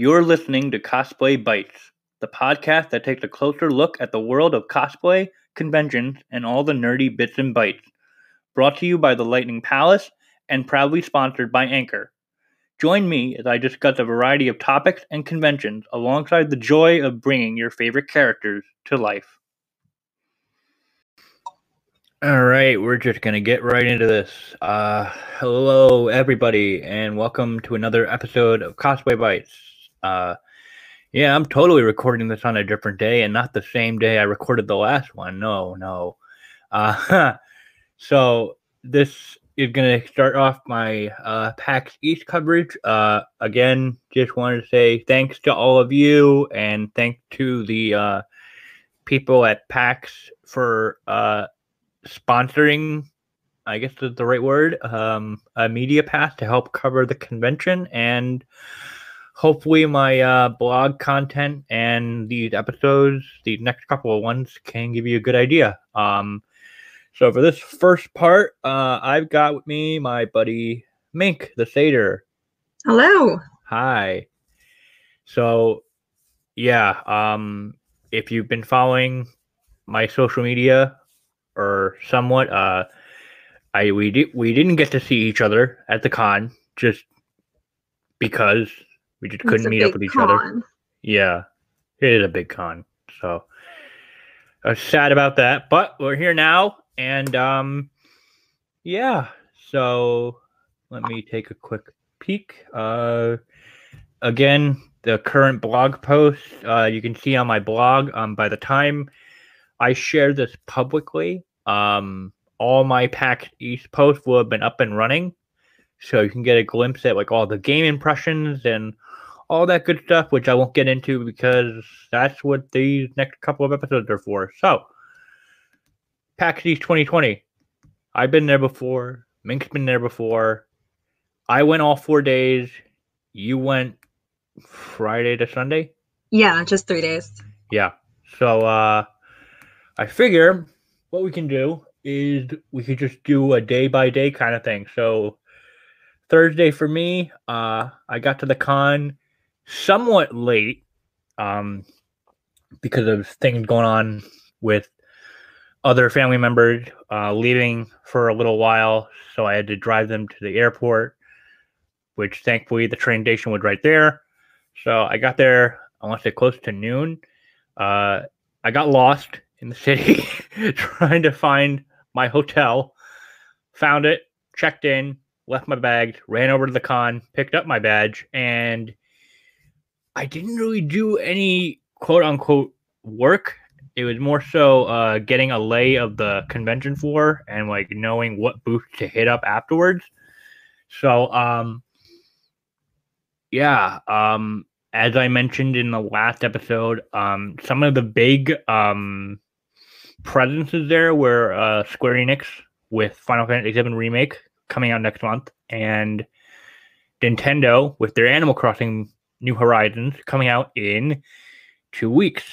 You're listening to Cosplay Bites, the podcast that takes a closer look at the world of cosplay, conventions, and all the nerdy bits and bytes. Brought to you by the Lightning Palace and proudly sponsored by Anchor. Join me as I discuss a variety of topics and conventions alongside the joy of bringing your favorite characters to life. All right, we're just going to get right into this. Uh, hello, everybody, and welcome to another episode of Cosplay Bites. Uh, yeah, I'm totally recording this on a different day and not the same day I recorded the last one. No, no. Uh, so this is going to start off my uh, PAX East coverage. Uh, again, just wanted to say thanks to all of you and thanks to the uh, people at PAX for uh, sponsoring, I guess is the right word, um, a media pass to help cover the convention. And hopefully, my uh, blog content and these episodes, these next couple of ones, can give you a good idea. Um, so, for this first part, uh, I've got with me my buddy Mink, the Satyr. Hello. Hi. So, yeah, um, if you've been following my social media, or somewhat. Uh, I we did we didn't get to see each other at the con just because we just couldn't meet up with each con. other. Yeah, it is a big con, so I was sad about that. But we're here now, and um, yeah. So let me take a quick peek. Uh, again, the current blog post uh, you can see on my blog. Um, by the time I share this publicly. Um, all my PAX East posts will have been up and running, so you can get a glimpse at like all the game impressions and all that good stuff, which I won't get into because that's what these next couple of episodes are for. So, PAX East 2020. I've been there before. Mink's been there before. I went all four days. You went Friday to Sunday? Yeah, just three days. Yeah. So uh I figure what we can do is we could just do a day by day kind of thing. So Thursday for me, uh, I got to the con somewhat late um, because of things going on with other family members uh, leaving for a little while. So I had to drive them to the airport, which thankfully the train station was right there. So I got there, I want to say close to noon. Uh, I got lost in the city trying to find my hotel. Found it, checked in, left my bags, ran over to the con, picked up my badge, and I didn't really do any quote unquote work. It was more so uh, getting a lay of the convention floor and like knowing what booth to hit up afterwards. So, um, yeah, um, as I mentioned in the last episode, um, some of the big um, presences there were uh, Square Enix with Final Fantasy VII Remake coming out next month, and Nintendo with their Animal Crossing New Horizons coming out in two weeks.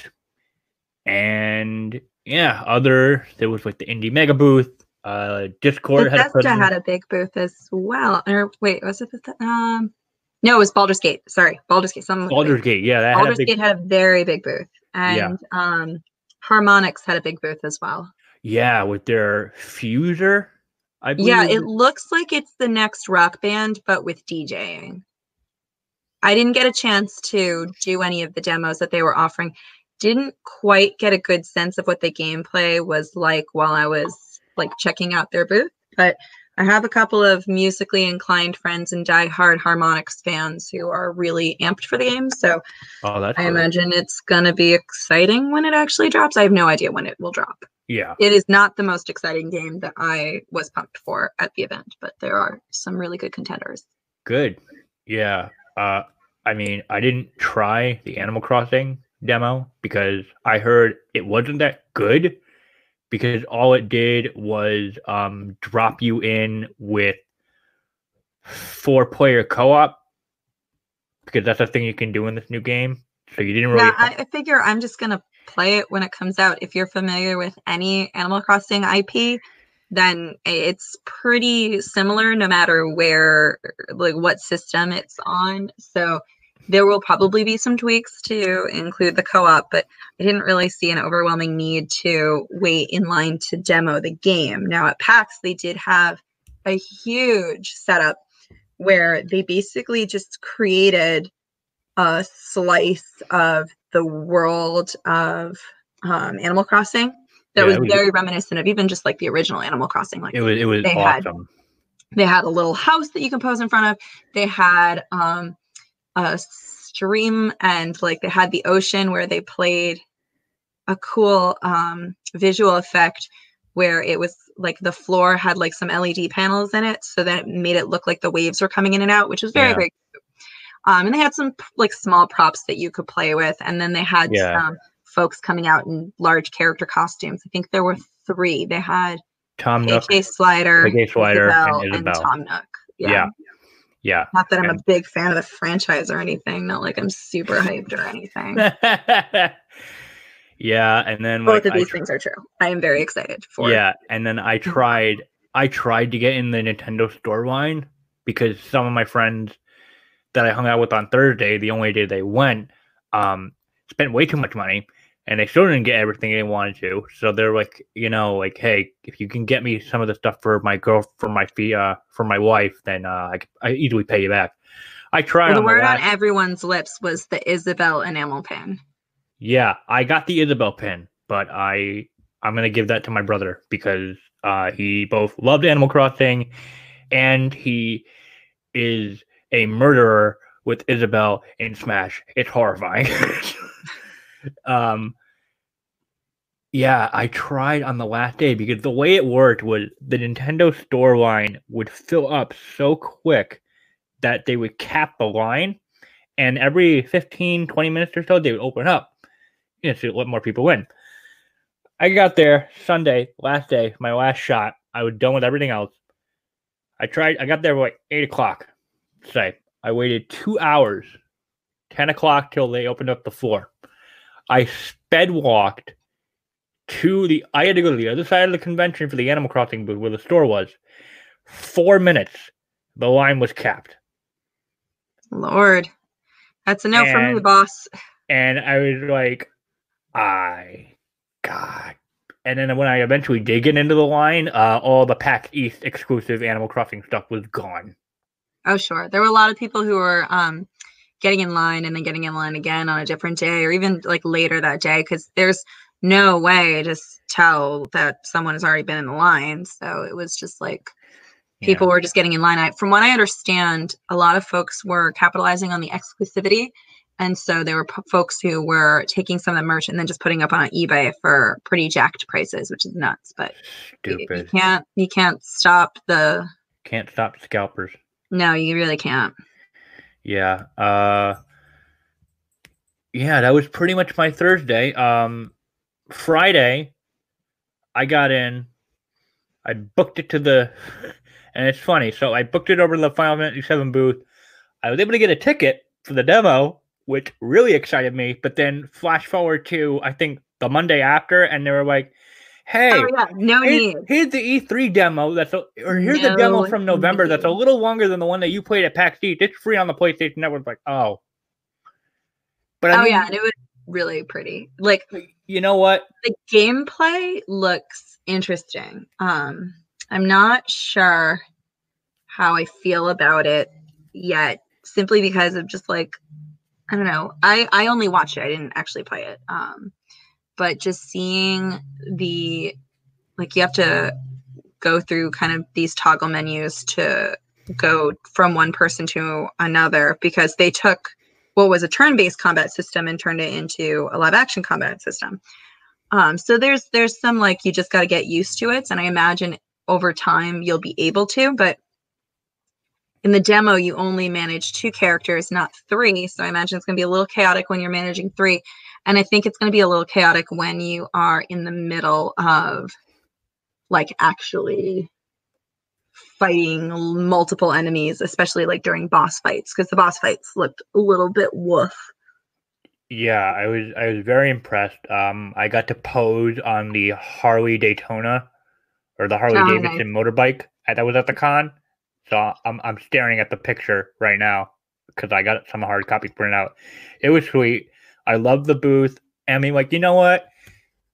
And yeah, other there was like the Indie Mega booth. Uh, Discord Bethesda had a, had a big booth as well. Or wait, was it Bethesda? Um, no, it was Baldur's Gate. Sorry, Baldur's Gate. Some Baldur's Gate. Yeah, that Baldur's had big... Gate had a very big booth, and yeah. um, Harmonix had a big booth as well. Yeah, with their Fuser. I believe. Yeah, it looks like it's the next rock band, but with DJing. I didn't get a chance to do any of the demos that they were offering. Didn't quite get a good sense of what the gameplay was like while I was like checking out their booth, but I have a couple of musically inclined friends and die-hard Harmonix fans who are really amped for the game. So oh, I great. imagine it's going to be exciting when it actually drops. I have no idea when it will drop. Yeah. It is not the most exciting game that I was pumped for at the event, but there are some really good contenders. Good. Yeah. Uh, I mean, I didn't try the Animal Crossing demo because I heard it wasn't that good because all it did was um, drop you in with four player co op because that's a thing you can do in this new game. So you didn't really. Yeah, I, figure I'm just gonna play it when it comes out. If you're familiar with any Animal Crossing IP, then it's pretty similar no matter where, like what system it's on. So there will probably be some tweaks to include the co-op, but I didn't really see an overwhelming need to wait in line to demo the game. Now at PAX, they did have a huge setup where they basically just created a slice of the world of um, Animal Crossing that Yeah, was, was- very reminiscent of even just like the original Animal Crossing. Like It was it was They had- they had a little house that you can pose in front of. They had um, a stream and like they had the ocean where they played a cool um, visual effect where it was like the floor had like some LED panels in it, so that it made it look like the waves were coming in and out, which was very Yeah. very. Cute. Um, and they had some like small props that you could play with, and then they had Yeah. some folks coming out in large character costumes. I think there were three. They had Tom Nook. Slider, K.K. Slider, and Isabelle, Isabelle. Tom Nook. Yeah. Yeah. Not that I'm a big fan of the franchise or anything. Not like I'm super hyped or anything. yeah, and then Both like of these tr- things are true. I am very excited for. yeah, and then I tried I tried to get in the Nintendo store line because some of my friends that I hung out with on Thursday, the only day they went, um, spent way too much money and they still didn't get everything they wanted to. So they're like, you know, like, hey, if you can get me some of the stuff for my girl for my fee uh for my wife, then uh I, I easily pay you back. I tried Well, the on the word last- on everyone's lips was the Isabelle enamel pin. Yeah, I got the Isabelle pin, but I I'm gonna give that to my brother because uh, he both loved Animal Crossing and he is a murderer with Isabelle in Smash. It's horrifying. um, yeah, I tried on the last day because the way it worked was the Nintendo store line would fill up so quick that they would cap the line, and every 15, 20 minutes or so, they would open up you know, to let more people in. I got there Sunday, last day, my last shot. I was done with everything else. I tried. I got there like eight o'clock. Say, I waited two hours, ten o'clock till they opened up the floor. I sped walked to the. I had to go to the other side of the convention for the Animal Crossing booth where the store was. Four minutes. The line was capped. Lord, that's a no from the boss. and I was like, I, God. And then when I eventually did get into the line, uh, all the PAX East exclusive Animal Crossing stuff was gone. Oh, sure. There were a lot of people who were um, getting in line and then getting in line again on a different day or even like later that day because there's no way to tell that someone has already been in the line. So it was just like people were just getting in line. I, from what I understand, a lot of folks were capitalizing on the exclusivity. And so there were p- folks who were taking some of the merch and then just putting up on eBay for pretty jacked prices, which is nuts. But Yeah, y- you can't you can't stop the Can't stop scalpers. no, you really can't. Yeah. Uh, yeah, that was pretty much my Thursday. Um, Friday, I got in. I booked it to the, and it's funny. So I booked it over to the Final Fantasy Seven booth. I was able to get a ticket for the demo, which really excited me. But then flash forward to I think the Monday after, and they were like, "Hey, oh no Here's, need. here's the E3 demo. That's a, or here's the demo from November. That's a little longer than the one that you played at PAX East. It's free on the PlayStation Network. Like, oh, but I oh mean, yeah, and it was really pretty. Like you know what? the gameplay looks interesting. Um, I'm not sure how I feel about it yet, simply because of just like I don't know. I I only watched it. I didn't actually play it. Um, but just seeing the like you have to go through kind of these toggle menus to go from one person to another because they took what was a turn-based combat system and turned it into a live action combat system. Um, so there's there's some like you just got to get used to it, and I imagine over time you'll be able to. But in the demo, you only manage two characters, not three. So I imagine it's going to be a little chaotic when you're managing three, and I think it's going to be a little chaotic when you are in the middle of like actually fighting multiple enemies, especially like during boss fights, because the boss fights looked a little bit woof. Yeah, I was I was very impressed. Um, I got to pose on the Harley Daytona or the Harley Oh, Davidson motorbike uh, that was at the con. So I'm I'm staring at the picture right now. because I got some hard copies printed out. It was sweet. I love the booth. I mean, like, you know what?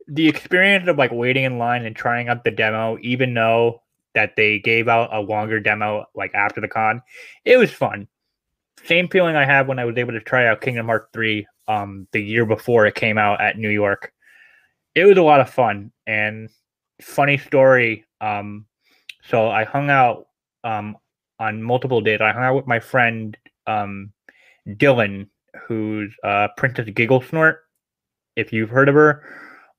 The experience of like waiting in line and trying out the demo, even though that they gave out a longer demo like after the con, it was fun. Same feeling I had when I was able to try out Kingdom Hearts 3 um the year before it came out at New York. It was a lot of fun and funny story. Um so I hung out um on multiple days. I hung out with my friend um Dylan, who's uh Princess Giggle Snort, if you've heard of her,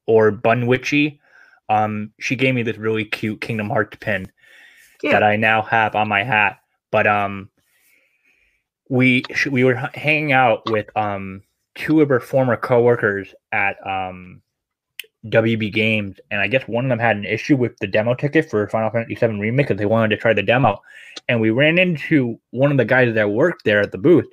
or Bun Witchy. Um, she gave me this really cute Kingdom Hearts pin that I now have on my hat. But um, we we were hanging out with um two of her former coworkers at um WB Games, and I guess one of them had an issue with the demo ticket for Final Fantasy VII Remake because they wanted to try the demo, and we ran into one of the guys that worked there at the booth,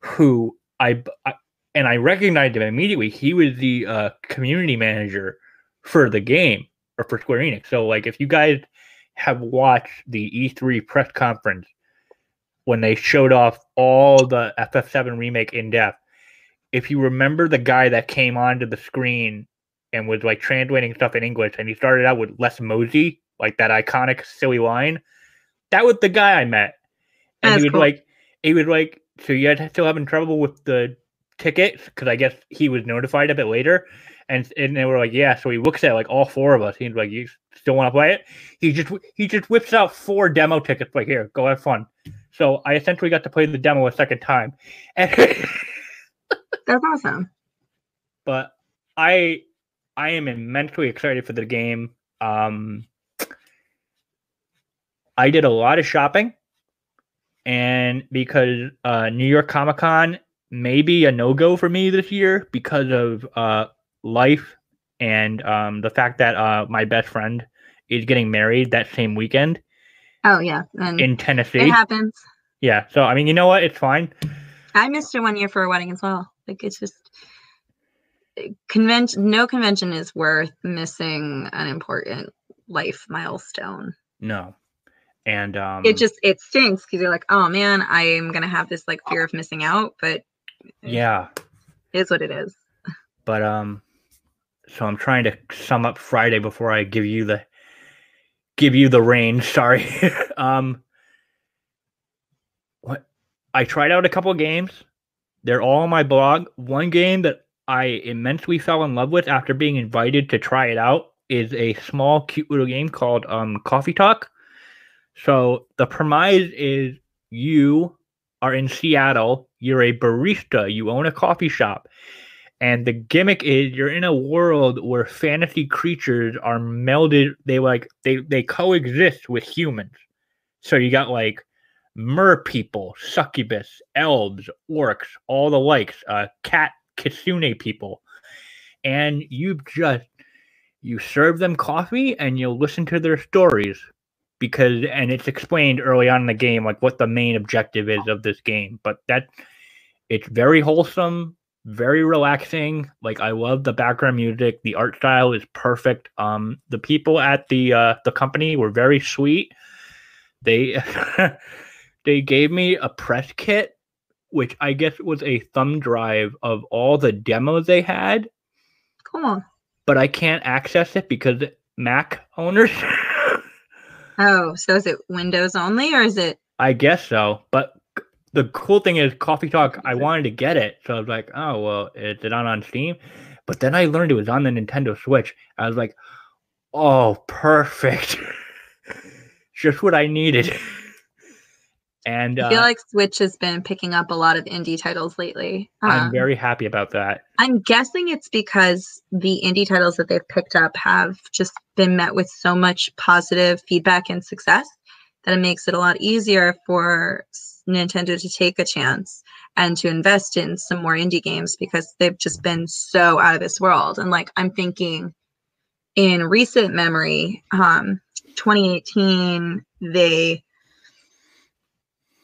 who I, I and I recognized him immediately. He was the uh, community manager for the game or for Square Enix. So, like, if you guys have watched the E3 press conference when they showed off all the FF7 remake in depth, if you remember the guy that came onto the screen and was like translating stuff in English, and he started out with Les Mosey, like that iconic silly line, that was the guy I met. And That's he was cool. like, he was like, so you guys still having trouble with the tickets? Because I guess he was notified a bit later. And, and they were like, yeah. So he looks at like all four of us. He's like, you still want to play it? He just he just whips out four demo tickets. Like, here, go have fun. So I essentially got to play the demo a second time, and That's awesome. but I I am immensely excited for the game. Um, I did a lot of shopping, and because uh, New York Comic Con may be a no go for me this year because of uh, life and um, the fact that uh, my best friend is getting married that same weekend Oh yeah, and in it Tennessee. happens. Yeah, so I mean, you know what? It's fine. I missed it one year for a wedding as well. Like it's just convention. No convention is worth missing an important life milestone. No, and um, it just it stinks because you're like, oh man, I'm gonna have this like fear of missing out, but yeah. it is what it is. but um so i'm trying to sum up friday before i give you the give you the range sorry um what i tried out a couple games they're all on my blog one game that i immensely fell in love with after being invited to try it out is a small cute little game called um coffee talk so the premise is you are in seattle you're a barista you own a coffee shop and the gimmick is you're in a world where fantasy creatures are melded they like they they coexist with humans. So you got like mer people succubus elves orcs all the likes uh cat kitsune people. And you just you serve them coffee and you listen to their stories because and it's explained early on in the game like what the main objective is of this game but that it's very wholesome very relaxing like i love the background music the art style is perfect um the people at the uh the company were very sweet they they gave me a press kit which i guess was a thumb drive of all the demos they had Cool. but i can't access it because mac owners Oh, so is it Windows only or is it? I guess so. But the cool thing is, Coffee Talk. I mm-hmm. wanted to get it, so I was like, "Oh well, is it on on Steam?" But then I learned it was on the Nintendo Switch. I was like, "Oh, perfect! Just what I needed." and I uh, feel like Switch has been picking up a lot of indie titles lately. I'm Um, very happy about that. I'm guessing it's because the indie titles that they've picked up have just been met with so much positive feedback and success that it makes it a lot easier for Nintendo to take a chance and to invest in some more indie games because they've just been so out of this world. And like I'm thinking in recent memory, um, 2018, they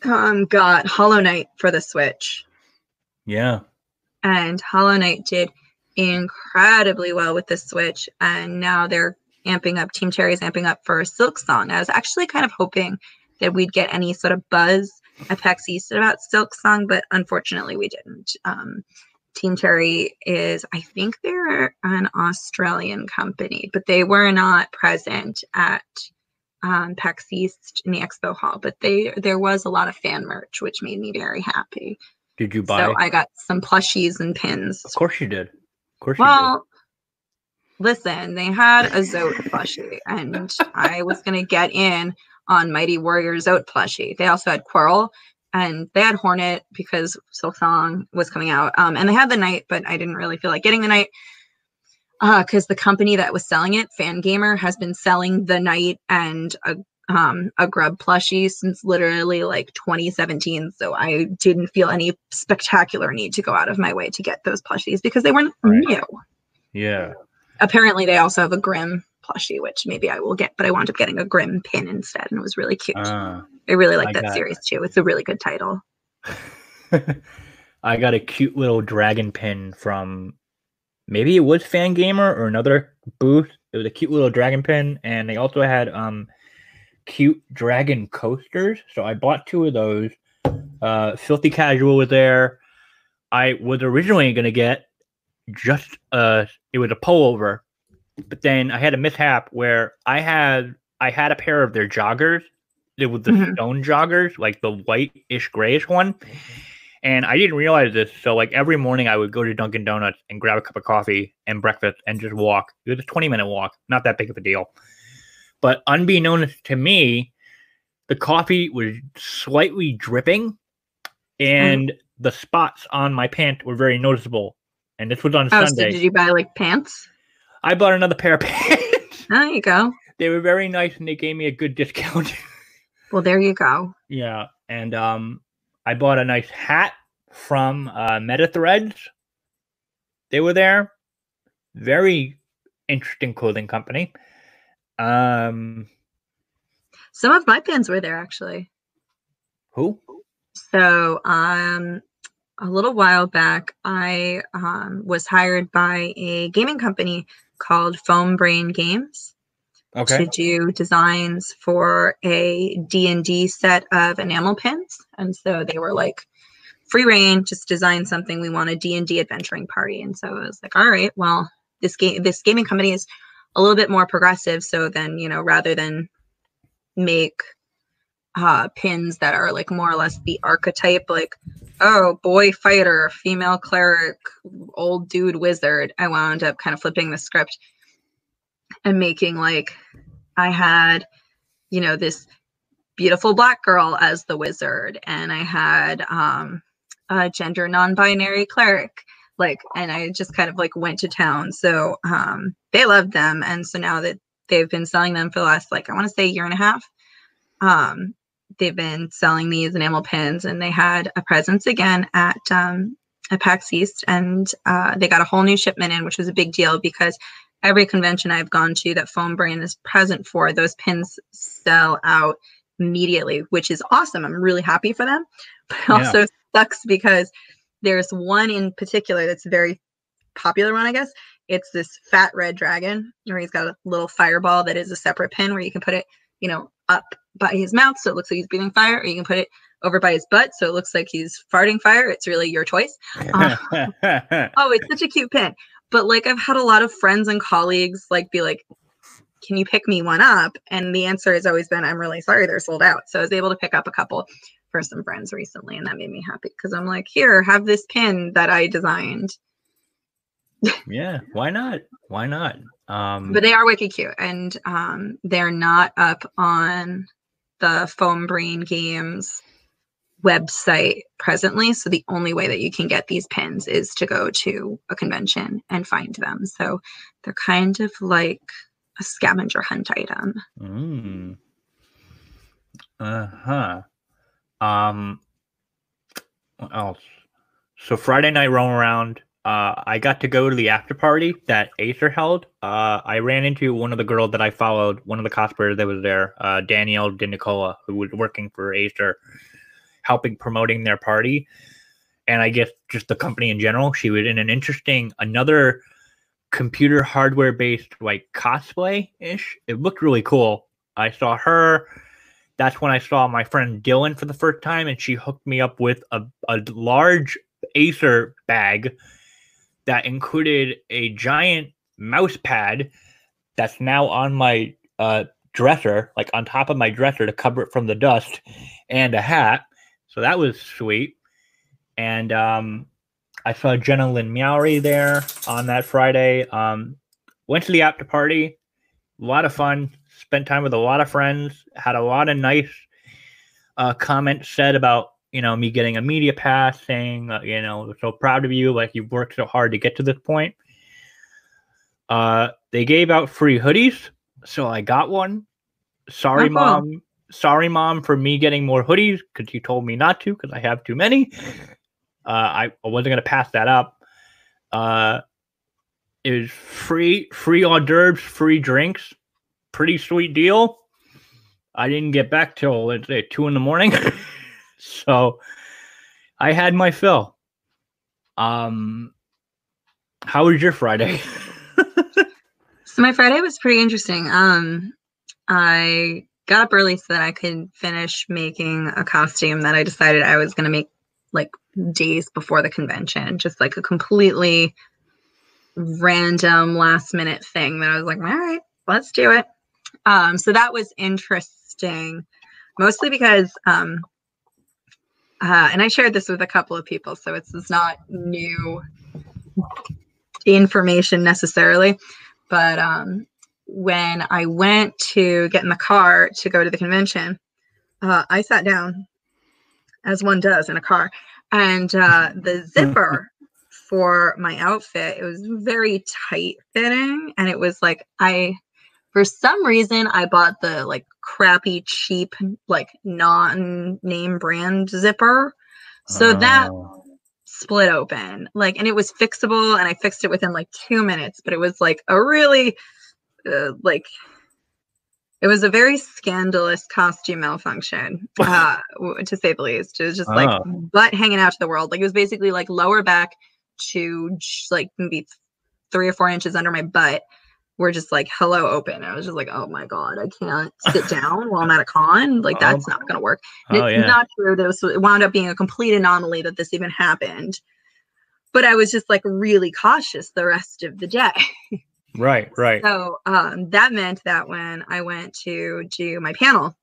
um, got Hollow Knight for the Switch Yeah, and Hollow Knight did incredibly well with the Switch, and now they're amping up. Team Cherry's amping up for Silksong. I was actually kind of hoping that we'd get any sort of buzz at PAX East about Silksong, but unfortunately we didn't. Um, Team Cherry is, I think they're an Australian company, but they were not present at um, PAX East in the expo hall. But they there was a lot of fan merch, which made me very happy. Did you buy? So I got some plushies and pins. of course you did. Of course you Well, listen, they had a Zote plushie, and I was gonna get in on Mighty Warrior Zote plushie. They also had Quirrell, and they had Hornet because Silksong was coming out. Um, and they had the Knight, but I didn't really feel like getting the Knight because the company that was selling it, Fangamer, has been selling the Knight and a um a grub plushie since literally like 2017 so i didn't feel any spectacular need to go out of my way to get those plushies because they weren't Right. new. Yeah. apparently they also have a Grimm plushie which maybe i will get but i wound up getting a Grimm pin instead and it was really cute Uh, i really like I that series too it's a really good title I got a cute little dragon pin from maybe it was Fangamer or another booth. It was a cute little dragon pin, and they also had um cute dragon coasters. So I bought two of those. Uh, Filthy Casual was there. I was originally gonna get just uh it was a pullover, but then I had a mishap where I had I had a pair of their joggers. It was the Mhm. stone joggers, like the white-ish grayish one. And I didn't realize this. So like every morning I would go to Dunkin' Donuts and grab a cup of coffee and breakfast and just walk. It was a 20 minute walk, not that big of a deal. But unbeknownst to me, the coffee was slightly dripping and the spots on my pants were very noticeable. And this was on oh so Sunday. did you buy like pants I bought another pair of pants. there you go they were very nice and they gave me a good discount. well there you go Yeah, and um, I bought a nice hat from uh, Meta Threads. They were there. Very interesting clothing company. Um, some of my pins were there actually who? So, um, a little while back, I um, was hired by a gaming company called Foam Brain Games to do designs for a D&D set of enamel pins. And so they were like, free reign, just design something. We want a D&D adventuring party. And so I was like, all right, well, this game, this gaming company is a little bit more progressive. So then, you know, rather than make uh, pins that are like more or less the archetype, like, oh, boy fighter, female cleric, old dude wizard. I wound up kind of flipping the script and making like, I had, you know, this beautiful black girl as the wizard, and I had um, a gender non binary cleric. Like, and I just kind of like went to town. So um, they loved them. And so now that they've been selling them for the last, like, I want to say year and a half, um, they've been selling these enamel pins and they had a presence again at um, at PAX East and uh, they got a whole new shipment in, which was a big deal because every convention I've gone to that Foam Brain is present for, those pins sell out immediately, which is awesome. I'm really happy for them. But it Yeah. also sucks because there's one in particular that's a very popular one, I guess. It's this fat red dragon where he's got a little fireball that is a separate pin where you can put it, you know, up by his mouth so it looks like he's breathing fire, or you can put it over by his butt so it looks like he's farting fire. It's really your choice. Um, oh, it's such a cute pin. But like I've had a lot of friends and colleagues like be like, can you pick me one up? And the answer has always been, I'm really sorry, they're sold out. So I was able to pick up a couple for some friends recently, and that made me happy because I'm like, here, have this pin that I designed. yeah, why not? Why not? Um, But they are wicked cute, and um, they're not up on the Foam Brain Games website presently. So the only way that you can get these pins is to go to a convention and find them. So they're kind of like a scavenger hunt item. Mm. Uh huh. Um. What else? So Friday night roam around. Uh, I got to go to the after party that Acer held. Uh, I ran into one of the girls that I followed, one of the cosplayers that was there, uh, Danielle De Nicola, who was working for Acer, helping promoting their party, and I guess just the company in general. She was in an interesting another computer hardware based like cosplay ish. It looked really cool. I saw her that's when I saw my friend Dylan for the first time, and she hooked me up with a, a large Acer bag that included a giant mouse pad that's now on my uh, dresser, like on top of my dresser to cover it from the dust, and a hat. So that was sweet. And um, I saw Jenna Lynn Meowri there on that Friday. Um, went to the after party. A lot of fun. Spent time with a lot of friends. Had a lot of nice uh, comments said about you know me getting a media pass, saying uh, you know so proud of you, like you've worked so hard to get to this point. Uh, they gave out free hoodies, so I got one. Sorry, Oh, mom. Sorry, mom, for me getting more hoodies because you told me not to because I have too many. Uh, I, wasn't gonna pass that up. Uh, it was free, free hors d'oeuvres, free drinks. Pretty sweet deal. I didn't get back till let's say two in the morning, so I had my fill. Um, how was your Friday? So my Friday was pretty interesting. Um, I got up early so that I could finish making a costume that I decided I was going to make like days before the convention, just like a completely random last minute thing that I was like, all right, let's do it. Um, so that was interesting, mostly because, um, uh, and I shared this with a couple of people, so it's, it's not new information necessarily but um, when I went to get in the car to go to the convention, uh, I sat down, as one does in a car, and uh, the zipper for my outfit it was very tight fitting, and it was like I, for some reason, I bought the like crappy, cheap, like non-name brand zipper, so that Oh. split open like and it was fixable and i fixed it within like two minutes but it was like a really uh, like it was a very scandalous costume malfunction uh to say the least it was just like Oh. butt hanging out to the world like it was basically like lower back to like maybe three or four inches under my butt were just like hello open i was just like oh my god i can't sit down while i'm at a con like Oh. that's not gonna work and oh it's yeah. not true. This it wound up being a complete anomaly that this even happened. But I was just like really cautious the rest of the day. right, right. So um, that meant that when I went to do my panel,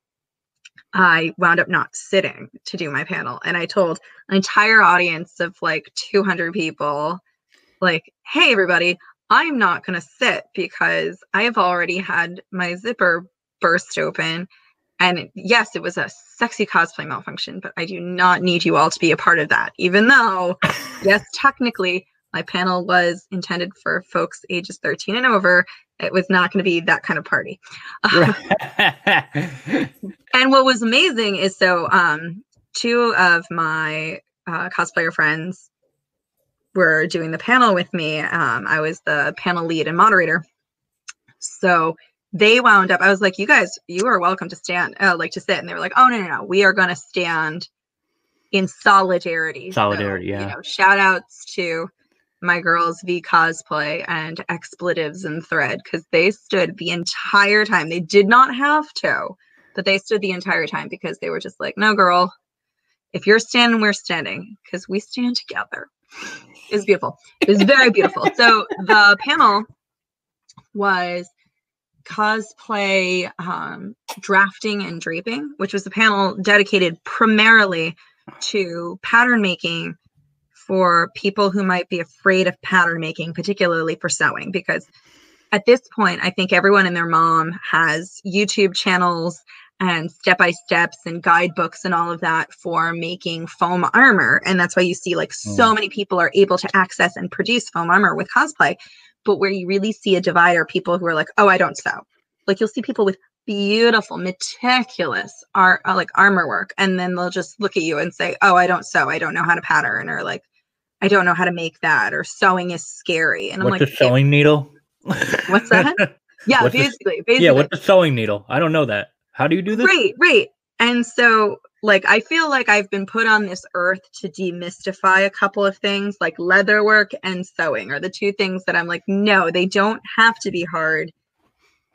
I wound up not sitting to do my panel. And I told an entire audience of like 200 people, like, hey, everybody, I'm not going to sit because I have already had my zipper burst open. And yes, it was a sexy cosplay malfunction, but I do not need you all to be a part of that. Even though, yes, technically, my panel was intended for folks ages 13 and over. It was not going to be that kind of party. and what was amazing is so um, two of my uh, cosplayer friends were doing the panel with me. Um, I was the panel lead and moderator. So they wound up, I was like, you guys, you are welcome to stand, uh, like to sit. And they were like, oh, no, no, no. We are going to stand in solidarity. So, Solidarity, You yeah. know, shout outs to my girls V cosplay and expletives and thread because they stood the entire time. They did not have to, but they stood the entire time because they were just like, no, girl, if you're standing, we're standing because we stand together. It was beautiful. It was very beautiful. So the panel was cosplay um, drafting and draping, which was a panel dedicated primarily to pattern making for people who might be afraid of pattern making, particularly for sewing, because at this point, I think everyone and their mom has YouTube channels and step by steps and guidebooks and all of that for making foam armor. And that's why you see like hmm. so many people are able to access and produce foam armor with cosplay. But where you really see a divide are people who are like, oh, I don't sew. Like you'll see people with beautiful, meticulous art, like armor work, and then they'll just look at you and say, oh, I don't sew. I don't know how to pattern, or like, I don't know how to make that, or sewing is scary. And I'm What's like, a sewing needle? What's that? yeah, what's basically, basically. yeah, what's a sewing needle? I don't know that. How do you do this? Right, right. And so, like, I feel like I've been put on this earth to demystify a couple of things, like leather work and sewing are the two things that I'm like, no, they don't have to be hard.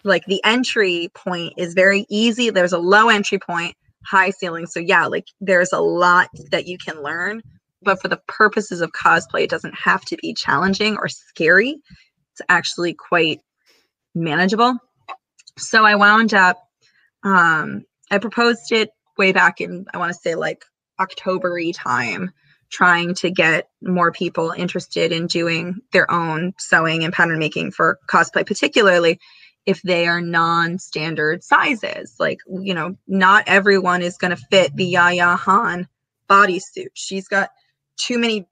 like the entry point is very easy. There's a low entry point, high ceiling. So yeah, like there's a lot that you can learn, but for the purposes of cosplay, it doesn't have to be challenging or scary. It's actually quite manageable. So I wound up um I proposed it way back in I want to say like Octobery time trying to get more people interested in doing their own sewing and pattern making for cosplay, particularly if they are non-standard sizes. Like, you know, not everyone is going to fit the Yaya Han bodysuit. She's got too many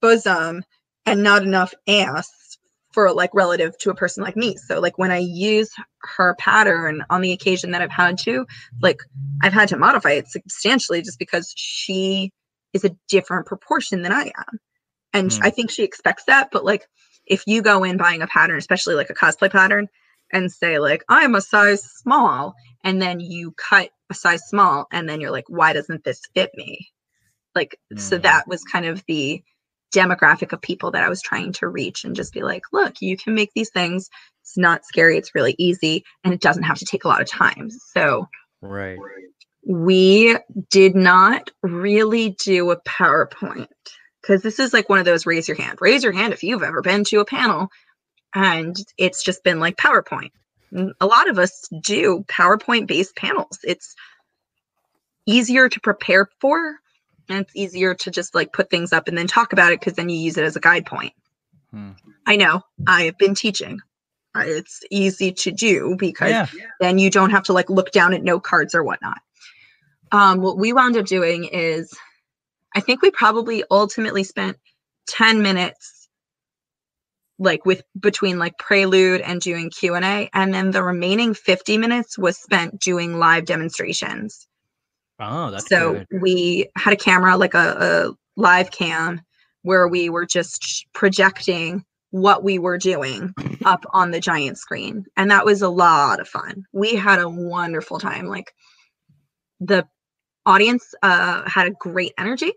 bosom and not enough ass for like relative to a person like me. So like when I use her pattern on the occasion that I've had to, like I've had to modify it substantially just because she is a different proportion than I am. And mm. I think she expects that. But like, if you go in buying a pattern, especially like a cosplay pattern, and say, like, I'm a size small, and then you cut a size small, and then you're like, why doesn't this fit me? Like, mm. so that was kind of the demographic of people that I was trying to reach and just be like, look, you can make these things. It's not scary, it's really easy, and it doesn't have to take a lot of time. So, right we did not really do a PowerPoint because this is like one of those raise your hand. Raise your hand if you've ever been to a panel and it's just been like PowerPoint. A lot of us do PowerPoint based panels. It's easier to prepare for and it's easier to just like put things up and then talk about it because then you use it as a guide point. Hmm. I know I have been teaching. It's easy to do because yeah. then you don't have to like look down at note cards or whatnot um, what we wound up doing is I think we probably ultimately spent 10 minutes like with between like prelude and doing q&a and then the remaining 50 minutes was spent doing live demonstrations oh that's so good. we had a camera like a, a live cam where we were just projecting what we were doing up on the giant screen and that was a lot of fun we had a wonderful time like the audience uh, had a great energy.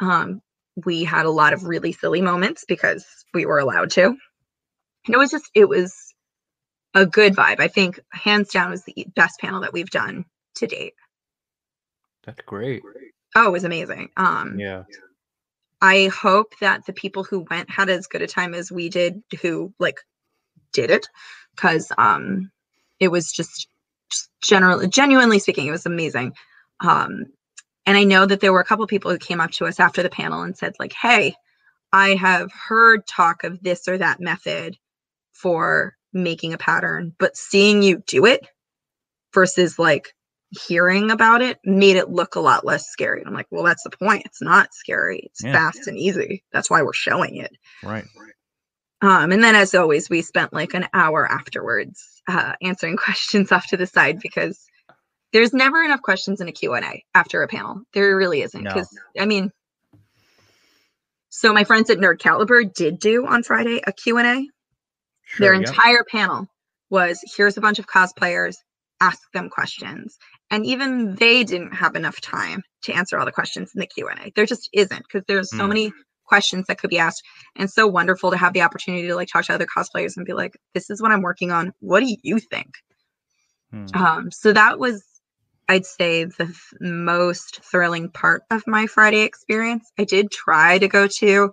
Um, we had a lot of really silly moments because we were allowed to. And it was just, it was a good vibe. I think hands down was the best panel that we've done to date. That's great. Oh, it was amazing. Um, yeah. I hope that the people who went had as good a time as we did who like did it because um it was just, just generally genuinely speaking, it was amazing. Um, and I know that there were a couple of people who came up to us after the panel and said, like, hey, I have heard talk of this or that method for making a pattern, but seeing you do it versus like hearing about it made it look a lot less scary. And I'm like, well, that's the point. It's not scary. It's yeah. fast and easy. That's why we're showing it. Right. Um, and then as always, we spent like an hour afterwards uh, answering questions off to the side because there's never enough questions in a q&a after a panel there really isn't because no. i mean so my friends at nerd caliber did do on friday a q&a sure, their entire panel was here's a bunch of cosplayers ask them questions and even they didn't have enough time to answer all the questions in the q&a there just isn't because there's so mm. many questions that could be asked and so wonderful to have the opportunity to like talk to other cosplayers and be like this is what i'm working on what do you think mm. um so that was I'd say the th- most thrilling part of my Friday experience. I did try to go to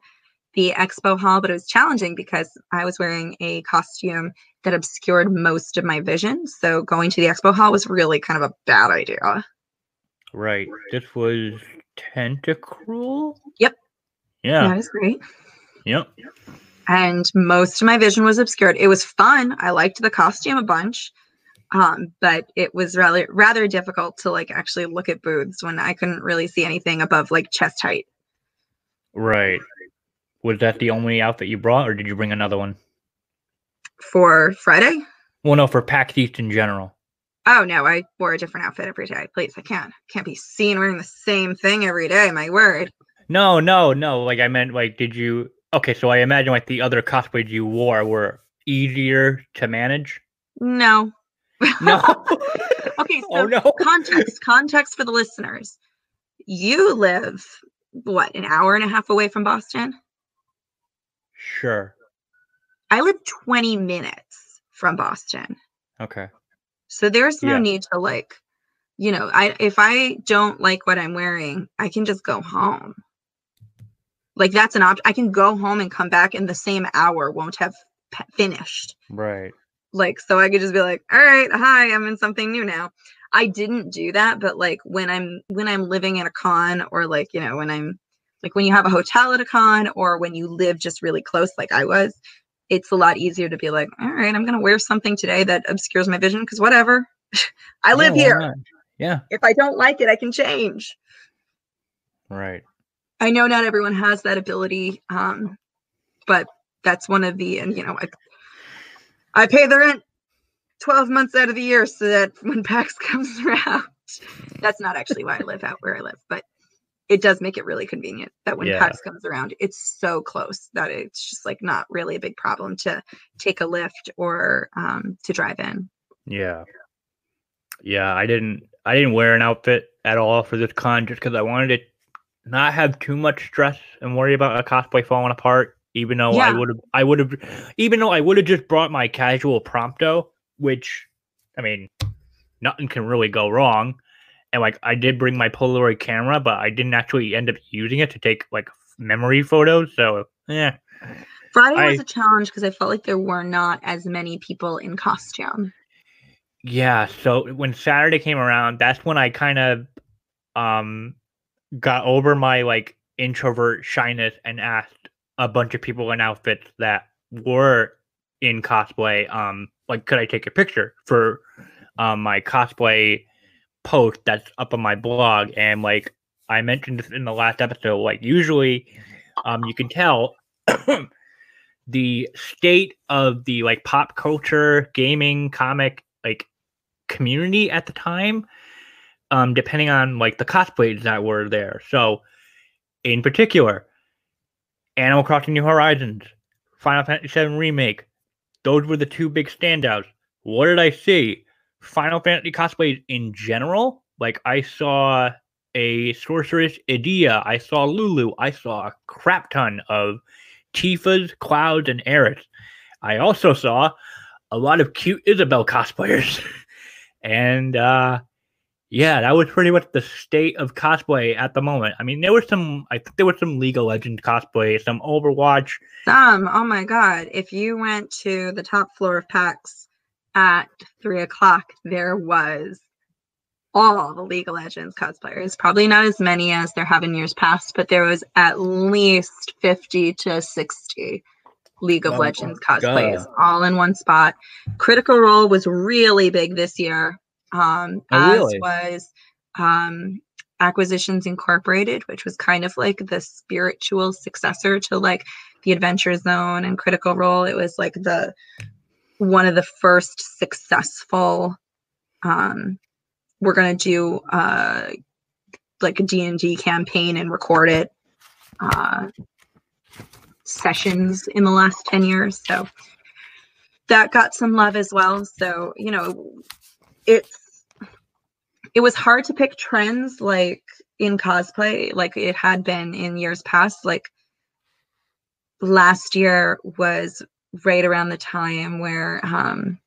the expo hall, but it was challenging because I was wearing a costume that obscured most of my vision. So going to the expo hall was really kind of a bad idea. Right. This was Tentacruel? Yep. Yeah. That was great. Yep. And most of my vision was obscured. It was fun. I liked the costume a bunch um, but it was rather rather difficult to like actually look at booths when I couldn't really see anything above like chest height. Right. Was that the only outfit you brought, or did you bring another one for Friday? Well, no, for PAX East in general. Oh no, I wore a different outfit every day. Please, I can't can't be seen wearing the same thing every day. My word. No, no, no. Like I meant, like, did you? Okay, so I imagine like the other cosplays you wore were easier to manage. No, no. okay, so oh, no. context, context for the listeners. You live what, an hour and a half away from Boston? Sure. I live 20 minutes from Boston. Okay. So there's no Yeah. need to like, you know, I if I don't like what I'm wearing, I can just go home. Like that's an option. I can go home and come back in the same hour, won't have p- finished. Right. Like so I could just be like, "All right, hi, I'm in something new now." I didn't do that, but like when I'm when I'm living in a con or like, you know, when I'm like when you have a hotel at a con or when you live just really close like I was, it's a lot easier to be like, "All right, I'm going to wear something today that obscures my vision because whatever. I live Yeah, here. not? Yeah. If I don't like it, I can change." Right. I know not everyone has that ability, um, but that's one of the and you know I I pay the rent twelve months out of the year so that when PAX comes around, that's not actually why I live out where I live, but it does make it really convenient that when Yeah. PAX comes around, it's so close that it's just like not really a big problem to take a lift or um, to drive in. Yeah. Yeah, I didn't I didn't wear an outfit at all for this con just because I wanted to not have too much stress and worry about a cosplay falling apart. Even though I would have I would have even though I would have just brought my casual prompto, which I mean nothing can really go wrong. And like I did bring my Polaroid camera, but I didn't actually end up using it to take like memory photos. So yeah. Friday was a challenge because I felt like there were not as many people in costume. Yeah, so when Saturday came around, that's when I kind of um got over my like introvert shyness and asked a bunch of people in outfits that were in cosplay um like could I take a picture for um my cosplay post that's up on my blog and like I mentioned this in the last episode like usually um you can tell the state of the like pop culture gaming comic like community at the time um depending on like the cosplays that were there. So in particular animal crossing new horizons final fantasy 7 remake those were the two big standouts. What did i see final fantasy cosplays in general like i saw a sorceress Edea. i saw lulu i saw a crap ton of Tifa's, Clouds, and Aerith. I also saw a lot of cute Isabelle cosplayers. and uh yeah, that was pretty much the state of cosplay at the moment. I mean, there was some I think there was some League of Legends cosplay, some Overwatch. Some, oh my god! If you went to the top floor of PAX at three o'clock, there was all the League of Legends cosplayers. Probably not as many as there have in years past, but there was at least fifty to sixty League of Oh Legends cosplays God. all in one spot. Critical Role was really big this year, um, Oh, as really? was um, Acquisitions Incorporated, which was kind of like the spiritual successor to like the Adventure Zone and Critical Role. It was like the one of the first successful. Um, we're gonna do uh, like a D and D campaign and record it. Uh, sessions in the last 10 years so that got some love as well so you know it's it was hard to pick trends like in cosplay like it had been in years past like last year was right around the time where um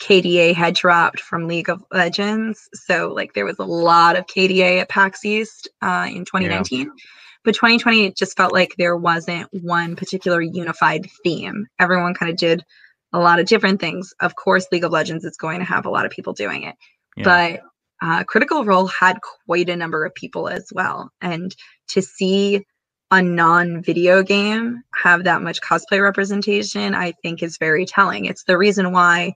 KDA had dropped from League of Legends. So like there was a lot of KDA at PAX East uh, in 2019. But 2020 it just felt like there wasn't one particular unified theme. Everyone kind of did a lot of different things. Of course, League of Legends is going to have a lot of people doing it Yeah. but uh, Critical Role had quite a number of people as well. And to see a non video game have that much cosplay representation, I think is very telling. It's the reason why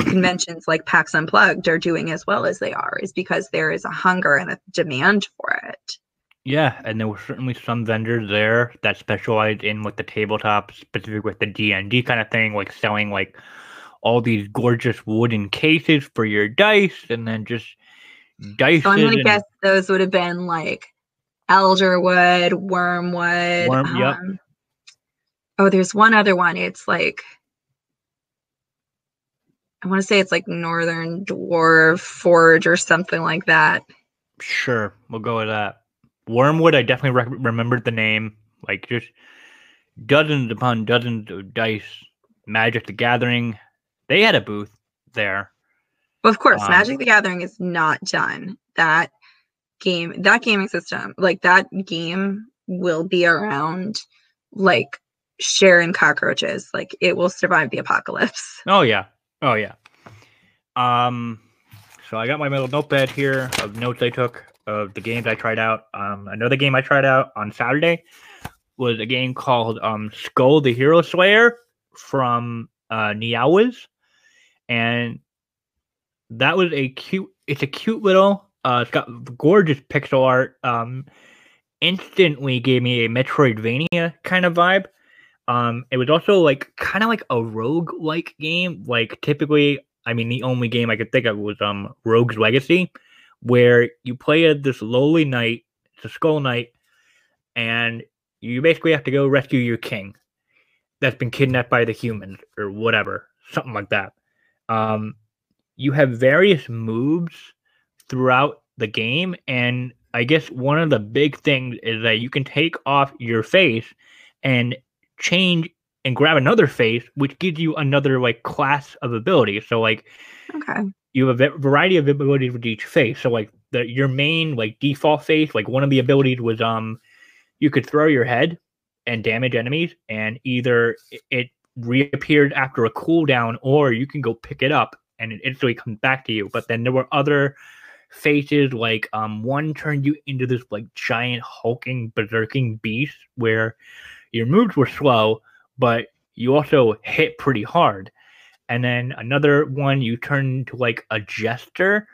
conventions like PAX Unplugged are doing as well as they are, is because there is a hunger and a demand for it. Yeah, and there were certainly some vendors there that specialized in like the tabletop, specific with the D and D kind of thing, like selling like all these gorgeous wooden cases for your dice, and then just dice. So I'm going to guess those would have been like Elderwood, Wyrmwood. Worm- yep. um, Oh, there's one other one. It's like I want to say it's like Northern Dwarf Forge or something like that. Sure, we'll go with that. Wyrmwood, I definitely rec- remembered the name. Like just dozens upon dozens of dice. Magic the Gathering, they had a booth there. Well, of course, Um, Magic the Gathering is not done. That game, that gaming system, like that game will be around like sharing cockroaches. Like it will survive the apocalypse. Oh yeah. Oh yeah. Um so I got my little notepad here of notes I took of the games I tried out. Um another game I tried out on Saturday was a game called um Skul the Hero Slayer from uh Neowiz. And that was a cute it's a cute little uh it's got gorgeous pixel art. Um instantly gave me a Metroidvania kind of vibe. Um, it was also like kind of like a rogue like game. Like typically, I mean, the only game I could think of was um Rogue's Legacy, where you play as this lowly knight, it's a skull knight, and you basically have to go rescue your king that's been kidnapped by the humans or whatever, something like that. Um, you have various moves throughout the game, and I guess one of the big things is that you can take off your face and change and grab another face, which gives you another like class of ability. So like Okay. you have a variety of abilities with each face. So like the your main like default face, like one of the abilities was um you could throw your head and damage enemies, and either it, it reappeared after a cooldown, or you can go pick it up and it instantly comes back to you. But then there were other faces like um one turned you into this like giant hulking berserking beast where your moves were slow, but you also hit pretty hard. And then another one you turn into like a jester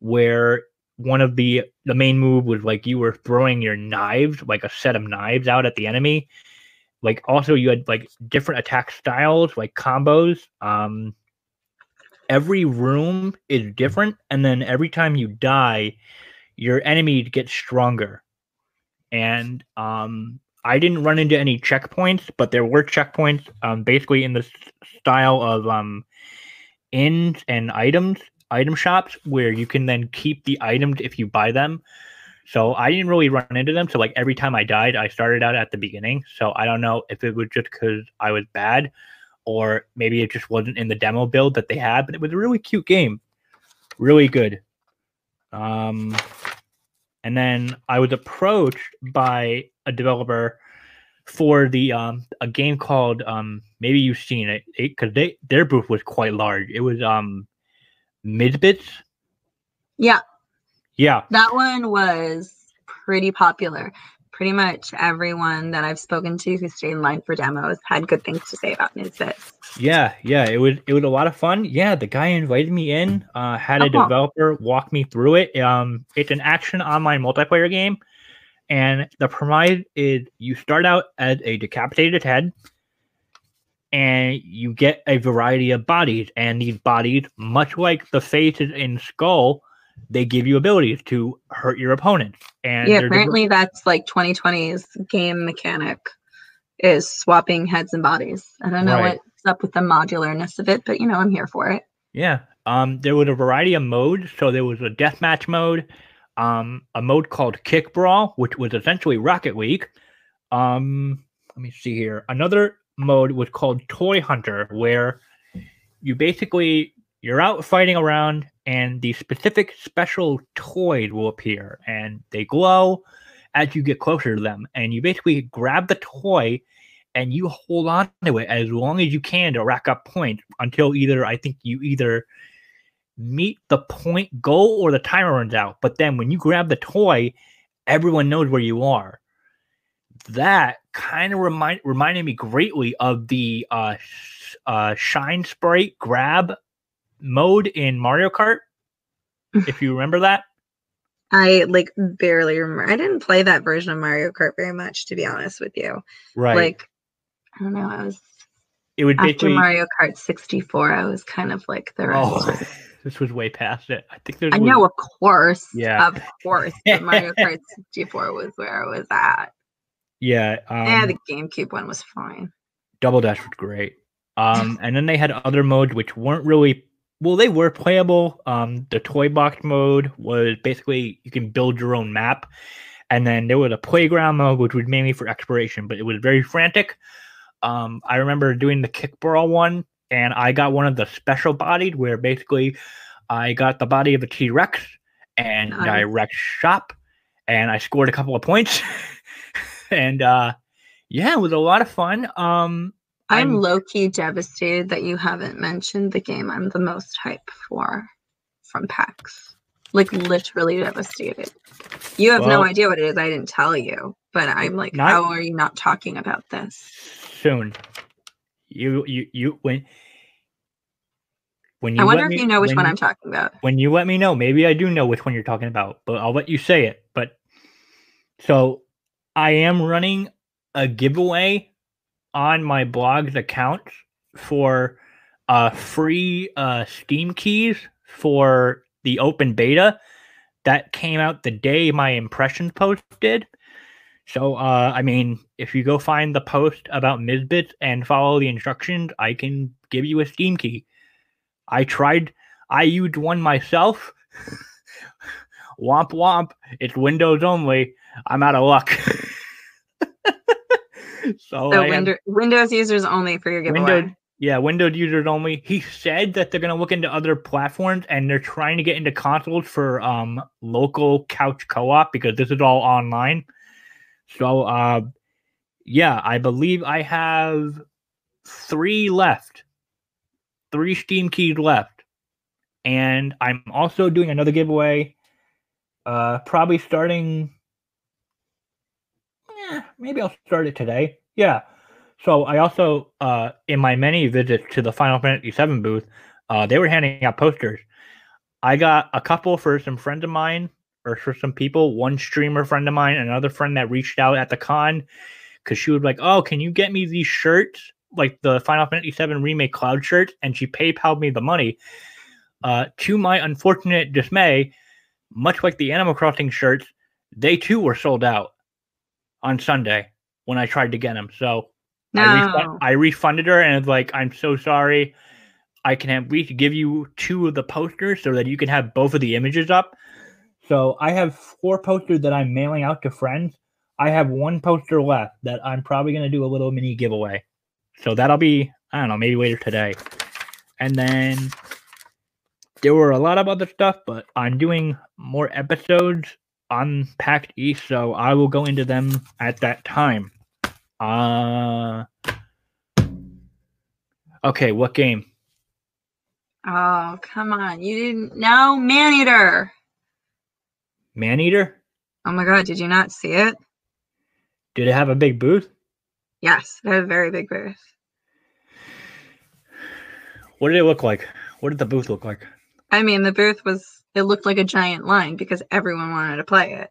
where one of the the main move was like you were throwing your knives, like a set of knives out at the enemy. Like also you had like different attack styles, like combos. Um every room is different, and then every time you die, your enemy gets stronger. And um I didn't run into any checkpoints, but there were checkpoints um basically in the s- style of um inns and items item shops where you can then keep the items if you buy them. So I didn't really run into them. So like every time I died, I started out at the beginning. So I don't know if it was just because I was bad, or maybe it just wasn't in the demo build that they had. But it was a really cute game, really good. Um, and then I was approached by a developer for the um a game called um maybe you've seen it because they their booth was quite large. It was um Misbits. Yeah, Yeah, that one was pretty popular. Pretty much everyone that I've spoken to who stayed in line for demos had good things to say about Misbits. yeah, yeah. It was it was a lot of fun. Yeah, the guy invited me in. Uh, had a Oh, developer walk me through it. Um, it's an action online multiplayer game, and the premise is you start out as a decapitated head, and you get a variety of bodies. And these bodies, much like the faces in Skul, they give you abilities to hurt your opponent. And yeah, apparently that's like 2020's game mechanic is swapping heads and bodies. I don't know Right. what's up with the modularness of it, but you know, I'm here for it. Yeah. Um, there was a variety of modes. So there was a deathmatch mode, um, a mode called Kick Brawl, which was essentially Rocket League. Um, let me see here. Another mode was called Toy Hunter, where you basically you're out fighting around, and the specific special toys will appear, and they glow as you get closer to them, and you basically grab the toy and you hold on to it as long as you can to rack up points until either I think you either meet the point goal or the timer runs out. But then when you grab the toy, everyone knows where you are. That kind of remind reminded me greatly of the uh, uh, shine sprite grab mode in Mario Kart. if you remember that. I like barely remember. I didn't play that version of Mario Kart very much, to be honest with you. Right. Like, I don't know. I was it would after basically Mario Kart 64. I was kind of like the rest. Oh, this was way past it. I think there's I know, of course. Yeah. Of course. But Mario Kart 64 was where I was at. Yeah. Um, yeah, the GameCube one was fine. Double Dash was great. Um, and then they had other modes which weren't really well, they were playable. Um, the toy box mode was basically you can build your own map, and then there was a playground mode which was mainly for exploration, but it was very frantic. Um, I remember doing the kickball one, and I got one of the special bodied where basically I got the body of a T Rex and Nice. I wrecked shop and I scored a couple of points. and uh yeah, it was a lot of fun. Um I'm, I'm- low key devastated that you haven't mentioned the game I'm the most hype for from PAX. Like literally devastated. You have no idea what it is. I didn't tell you, but I'm like, Not- how are you not talking about this? soon. You you you when when you I wonder if me- you know which when one I'm talking about. when you let me know, maybe I do know which one you're talking about, but I'll let you say it. But so I am running a giveaway on my blog's account for uh free uh Steam keys for the open beta that came out the day my impressions post did. So uh I mean if you go find the post about Misbits and follow the instructions, I can give you a Steam key. I tried I used one myself. womp womp. It's Windows only. I'm out of luck. so Windows, users only for your giveaway. Yeah, Windows users only. He said that they're gonna look into other platforms and they're trying to get into consoles for um local couch co-op because this is all online. So uh yeah, I believe I have three left. Three Steam keys left. And I'm also doing another giveaway. Uh probably starting maybe I'll start it today. Yeah. So I also, uh, in my many visits to the Final Fantasy VII booth, uh, they were handing out posters. I got a couple for some friends of mine, or for some people. One streamer friend of mine, another friend that reached out at the con, because she was like, "Oh, can you get me these shirts, like the Final Fantasy VII remake cloud shirts?" And she PayPal'd me the money. Uh, to my unfortunate dismay, much like the Animal Crossing shirts, they too were sold out on Sunday when I tried to get them. So I, refund, I refunded her and it's like, I'm so sorry. I can at least give you two of the posters so that you can have both of the images up. So I have four posters that I'm mailing out to friends. I have one poster left that I'm probably going to do a little mini giveaway. So that'll be, I don't know, maybe later today. And then there were a lot of other stuff, but I'm doing more episodes PAX East, so I will go into them at that time. Uh Okay, what game? Oh, come on. You didn't know Maneater. Man Eater? Oh my god, did you not see it? Did it have a big booth? Yes, it had a very big booth. What did it look like? What did the booth look like? I mean, the booth was, it looked like a giant line because everyone wanted to play it.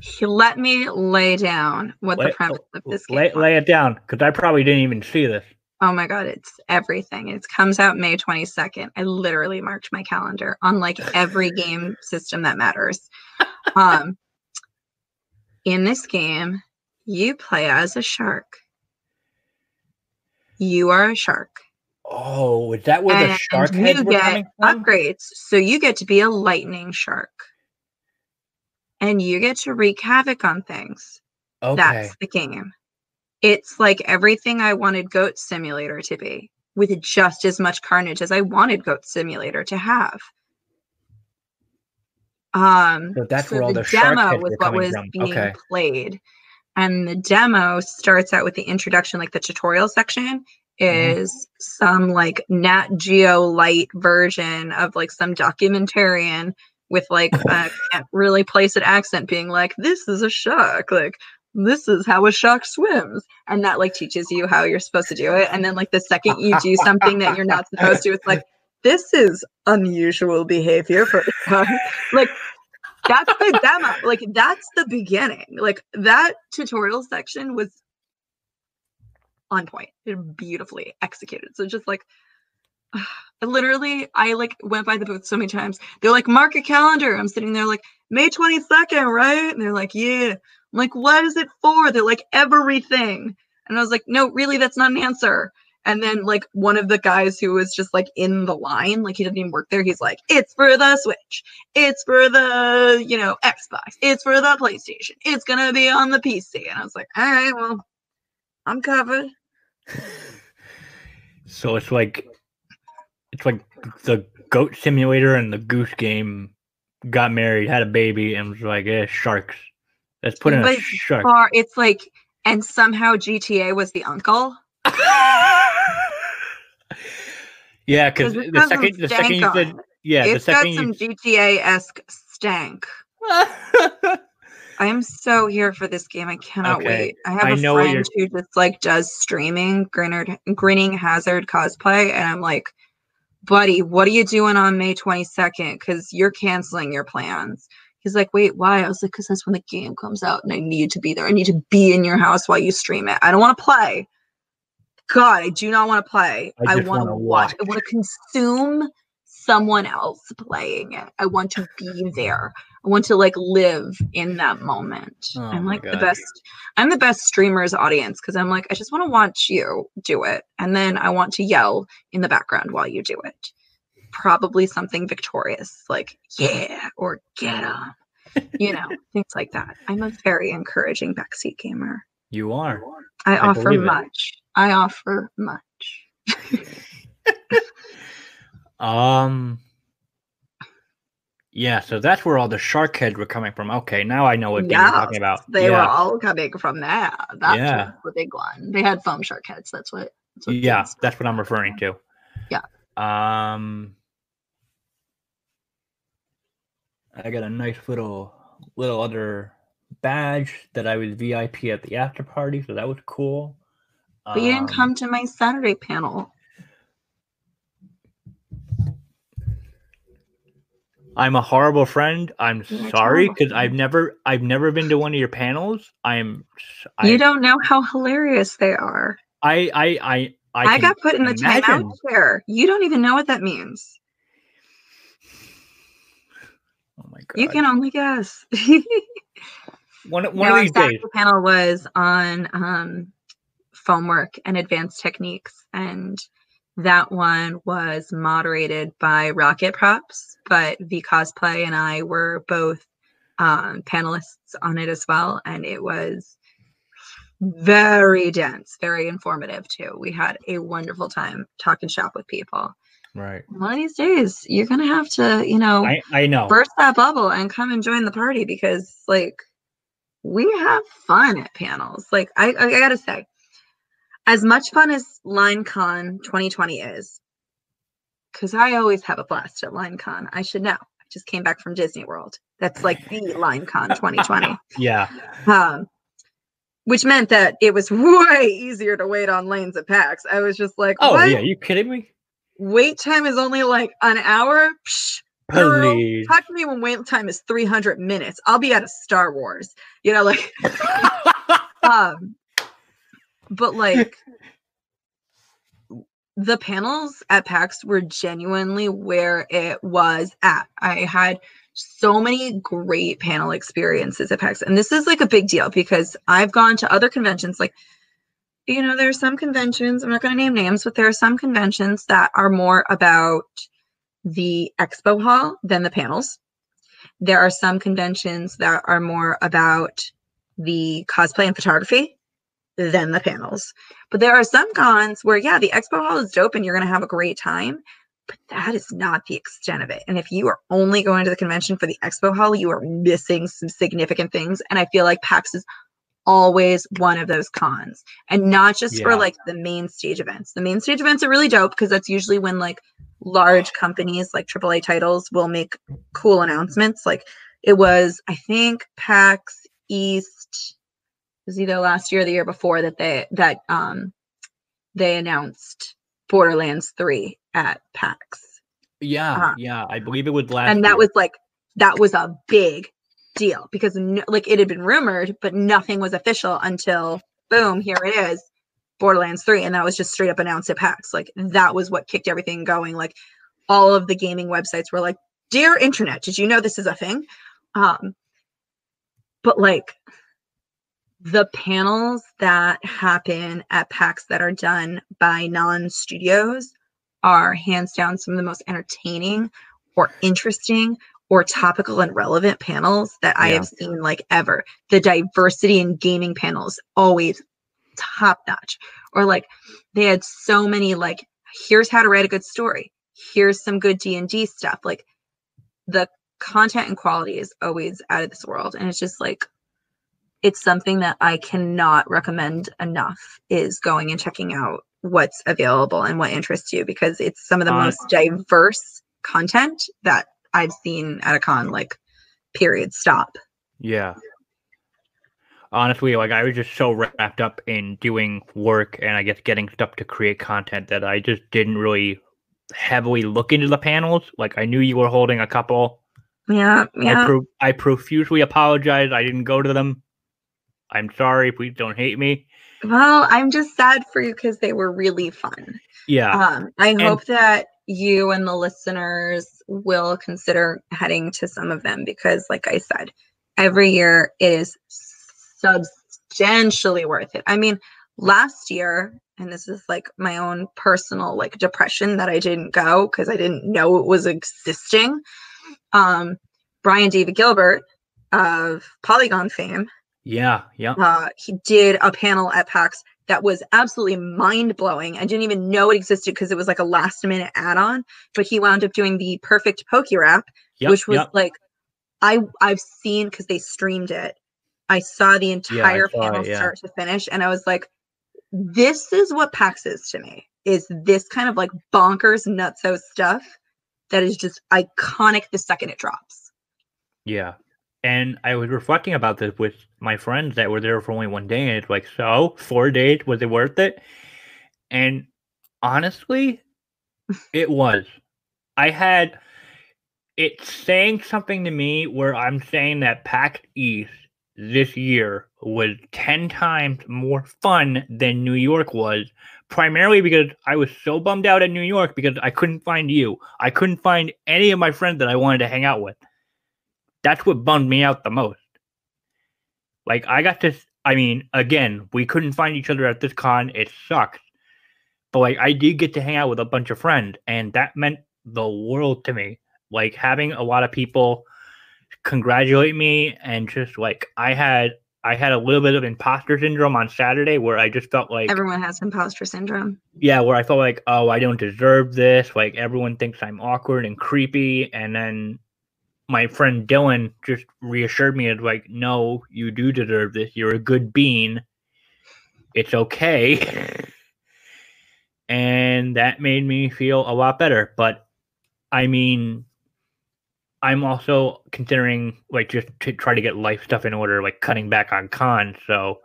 He let me lay down what the Lay- premise of this game Lay, was. lay it down, because I probably didn't even see this. Oh my god, it's everything. It comes out May 22nd. I literally marked my calendar on like every game system that matters. Um in this game, you play as a shark. You are a shark. Oh, is that where the shark heads were get coming from? upgrades. So you get to be a lightning shark. And you get to wreak havoc on things. Okay. That's the game. It's like everything I wanted Goat Simulator to be, with just as much carnage as I wanted Goat Simulator to have. Um, So that's where all the shark demo was what was from. being Okay. played, and the demo starts out with the introduction, like the tutorial section Mm-hmm. is some like Nat Geo light version of like some documentarian with like a can't really place an accent being like, this is a shark, like this is how a shark swims. And that like teaches you how you're supposed to do it. And then like the second you do something that you're not supposed to, it's like, this is unusual behavior for like that's the demo. Like that's the beginning. Like that tutorial section was on point. It beautifully executed. So just like I literally I like went by the booth so many times. They're like, mark a calendar. I'm sitting there like May 22nd, right? And they're like, yeah. I'm like, what is it for? They're like, everything. And I was like, no, really, that's not an answer. And then like one of the guys who was just like in the line, like he didn't even work there. He's like, it's for the Switch. It's for the, you know, Xbox. It's for the PlayStation. It's gonna be on the PC. And I was like, all right, well, I'm covered. So it's like it's like the goat simulator and the goose game got married, had a baby, and was like, "Yeah, sharks. Let's put in a shark." Or it's like, and somehow GTA was the uncle. yeah, because the second, the second you said, yeah, the it's got some you, GTA esque stank. I am so here for this game. I cannot Okay. wait. I have I a know friend who just like does streaming, Grinnard, grinning hazard cosplay, and I'm like, buddy, what are you doing on May 22nd? Because you're canceling your plans. He's like, wait, why? I was like, because that's when the game comes out, and I need to be there. I need to be in your house while you stream it. I don't want to play. God, I do not want to play. I I, want to wanna watch. I want to consume someone else playing it. I want to be there. I want to like live in that moment. Oh I'm like the best. I'm the best streamer's audience because I'm like, I just want to watch you do it. And then I want to yell in the background while you do it. Probably something victorious, like, yeah, or get 'em. You know, things like that. I'm a very encouraging backseat gamer. you are. I, I offer believe it. much. I offer much. Um. Yeah, so that's where all the shark heads were coming from. Okay, now I know what game you're talking about. They yeah, were all coming from there. That's Yeah. the big one. They had foam shark heads. That's what. That's what yeah, that's what I'm referring to. Yeah. Um. I got a nice little little other badge that I was VIP at the after party, so that was cool. But you didn't Um, come to my Saturday panel. I'm a horrible friend. I'm You're sorry because I've never I've never been to one of your panels. I'm I you don't know how hilarious they are. I I I I, I, got put in the timeout chair. You don't even know what that means. Oh my god! You can only guess. one one no, of these days. Saturday panel was on um, foam work and advanced techniques, and that one was moderated by Rocket Props, but V Cosplay and I were both um, panelists on it as well, and it was very dense, very informative too. We had a wonderful time talking shop with people. Right. One of these days, you're gonna have to, you know, I I know. burst that bubble and come and join the party because like we have fun at panels like i, I gotta say as much fun as linecon 2020 is because i always have a blast at linecon i should know. I just came back from disney world. That's like the linecon 2020 Yeah. um which meant that it was way easier to wait on lanes at pax i was just like Oh what? yeah. You kidding me? wait time is only like an hour? Psh, Girl, talk to me when wait time is 300 minutes. I'll be at a Star Wars, you know, like, um, but like the panels at PAX were genuinely where it was at. I had so many great panel experiences at PAX, and this is like a big deal because I've gone to other conventions, like, you know, there are some conventions, I'm not going to name names, but there are some conventions that are more about the expo hall than the panels. There are some conventions that are more about the cosplay and photography than the panels. But there are some cons where, yeah, the expo hall is dope and you're going to have a great time, but that is not the extent of it. And if you are only going to the convention for the expo hall, you are missing some significant things. And I feel like PAX is always one of those cons and not just for like the main stage events. The main stage events are really dope because that's usually when like large companies like AAA titles will make cool announcements. Like it was, I think, PAX East was either last year or the year before that they that um they announced Borderlands 3 at PAX. yeah. Uh-huh. Yeah. I believe it would last. and that year. was like that was a big deal because no, like it had been rumored, but nothing was official until boom, here it is. Borderlands 3 and that was just straight up announced at PAX. Like that was what kicked everything going. Like all of the gaming websites were like, "Dear internet, did you know this is a thing?" Um but like the panels that happen at PAX that are done by non-studios are hands down some of the most entertaining or interesting or topical and relevant panels that I Yeah. have seen like ever. The diversity in gaming panels always top notch. Or like they had so many like here's how to write a good story. here's some good d&d stuff like the content and quality is always out of this world and it's just like it's something that i cannot recommend enough is going and checking out what's available and what interests you because it's some of the Uh, most diverse content that i've seen at a con like period stop Yeah. Honestly, like I was just so wrapped up in doing work and I guess getting stuff to create content that I just didn't really heavily look into the panels. Like I knew you were holding a couple. yeah I, yeah pro- I profusely apologize. I didn't go to them. I'm sorry. Please don't hate me. well i'm just sad for you because they were really fun Yeah. Um, I hope that you and the listeners will consider heading to some of them because, like I said, every year it is substantially worth it. I mean, last year, and this is like my own personal like depression that I didn't go because I didn't know it was existing. Um, Brian David Gilbert of Polygon fame yeah. Yeah. uh, he did a panel at PAX that was absolutely mind blowing. I didn't even know it existed because it was like a last minute add on. But he wound up doing the perfect Poke Rap, Yep, which was yep. like I I've seen because they streamed it. I saw the entire it, panel yeah. start to finish, and I was like, "This is what PAX is to me. Is this kind of like bonkers, nutso stuff that is just iconic the second it drops." Yeah. And I was reflecting about this with my friends that were there for only one day, and it's like, so four days, was it worth it? And honestly, it was. I had it's saying something to me where I'm saying that PAX East this year was 10 times more fun than New York was, primarily because I was so bummed out at New York because I couldn't find you. I couldn't find any of my friends that I wanted to hang out with. That's what bummed me out the most. Like, I got to, I mean, again, we couldn't find each other at this con. It sucks. But, like, I did get to hang out with a bunch of friends, and that meant the world to me. Like, having a lot of people congratulate me and just like I had I had a little bit of imposter syndrome on Saturday where I just felt like Everyone has imposter syndrome. yeah, where I felt like oh I don't deserve this, like everyone thinks I'm awkward and creepy and then my friend Dylan just reassured me of like no, you do deserve this. You're a good bean. It's okay. and that made me feel a lot better, but I mean I'm also considering like just to try to get life stuff in order, like cutting back on cons. So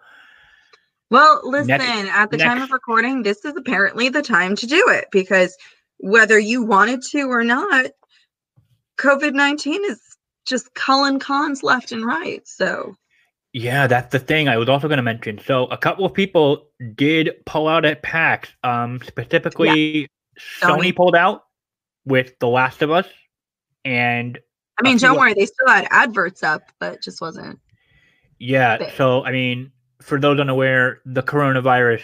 Well, listen, Next- at the time of recording, this is apparently the time to do it because whether you wanted to or not, COVID 19 is just culling cons left and right. So, yeah, that's the thing I was also going to mention. So a couple of people did pull out at PAX. Um, specifically, Sony. Sony. pulled out with The Last of Us, and I mean, don't of- worry, they still had adverts up, but just wasn't. yeah. Big. So I mean, for those unaware, the coronavirus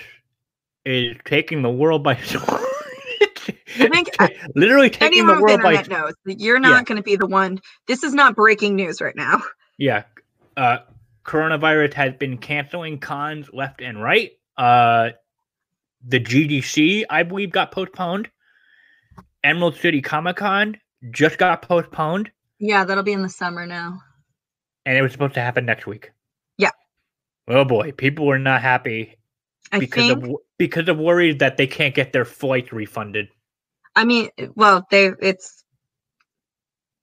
is taking the world by storm. I think literally taking Anyone the with world by internet knows that you're not going to be the one. This is not breaking news right now. Yeah. Uh coronavirus has been canceling cons left and right. Uh the GDC, I believe, got postponed. Emerald City Comic Con just got postponed, Yeah, that'll be in the summer now. and it was supposed to happen next week. Yeah. Oh boy, people were not happy I because think. of because of worries that they can't get their flights refunded. I mean, well, they it's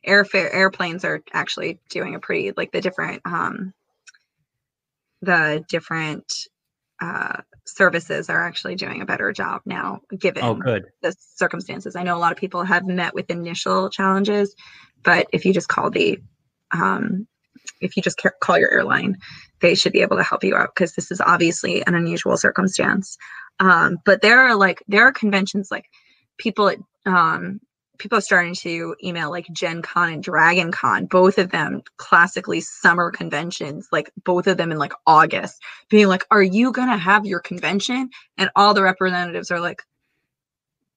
airfare airplanes are actually doing a pretty like the different um the different uh services are actually doing a better job now given Oh, good. the circumstances. I know a lot of people have met with initial challenges, but if you just call the um if you just call your airline, they should be able to help you out because this is obviously an unusual circumstance. Um, but there are like there are conventions like people at um people are starting to email like Gen Con and Dragon Con, both of them classically summer conventions, like both of them in like August, being like, Are you gonna have your convention? And all the representatives are like,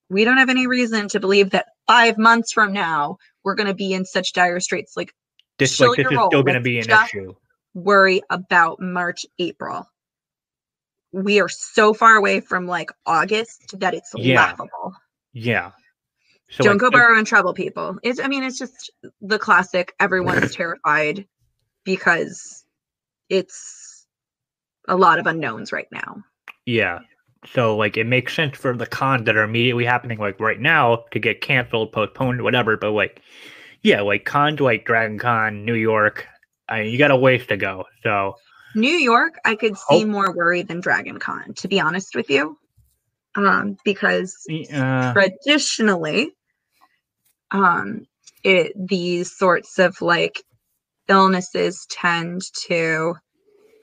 We don't have any reason to believe that five months from now we're gonna be in such dire straits. Like This like this is still going to Let's be an issue. worry about March, April. We are so far away from like August that it's Yeah. laughable. Yeah. So Don't like, go the- borrow and trouble people. It's I mean, it's just the classic everyone's terrified because it's a lot of unknowns right now. Yeah. So like it makes sense for the cons that are immediately happening like right now to get canceled, postponed, whatever. But like, yeah, like cons like Dragon Con, New York, I you got a ways to go. So New York, I could see Oh. more worry than Dragon Con, to be honest with you. Um, because uh, traditionally, um, it these sorts of like illnesses tend to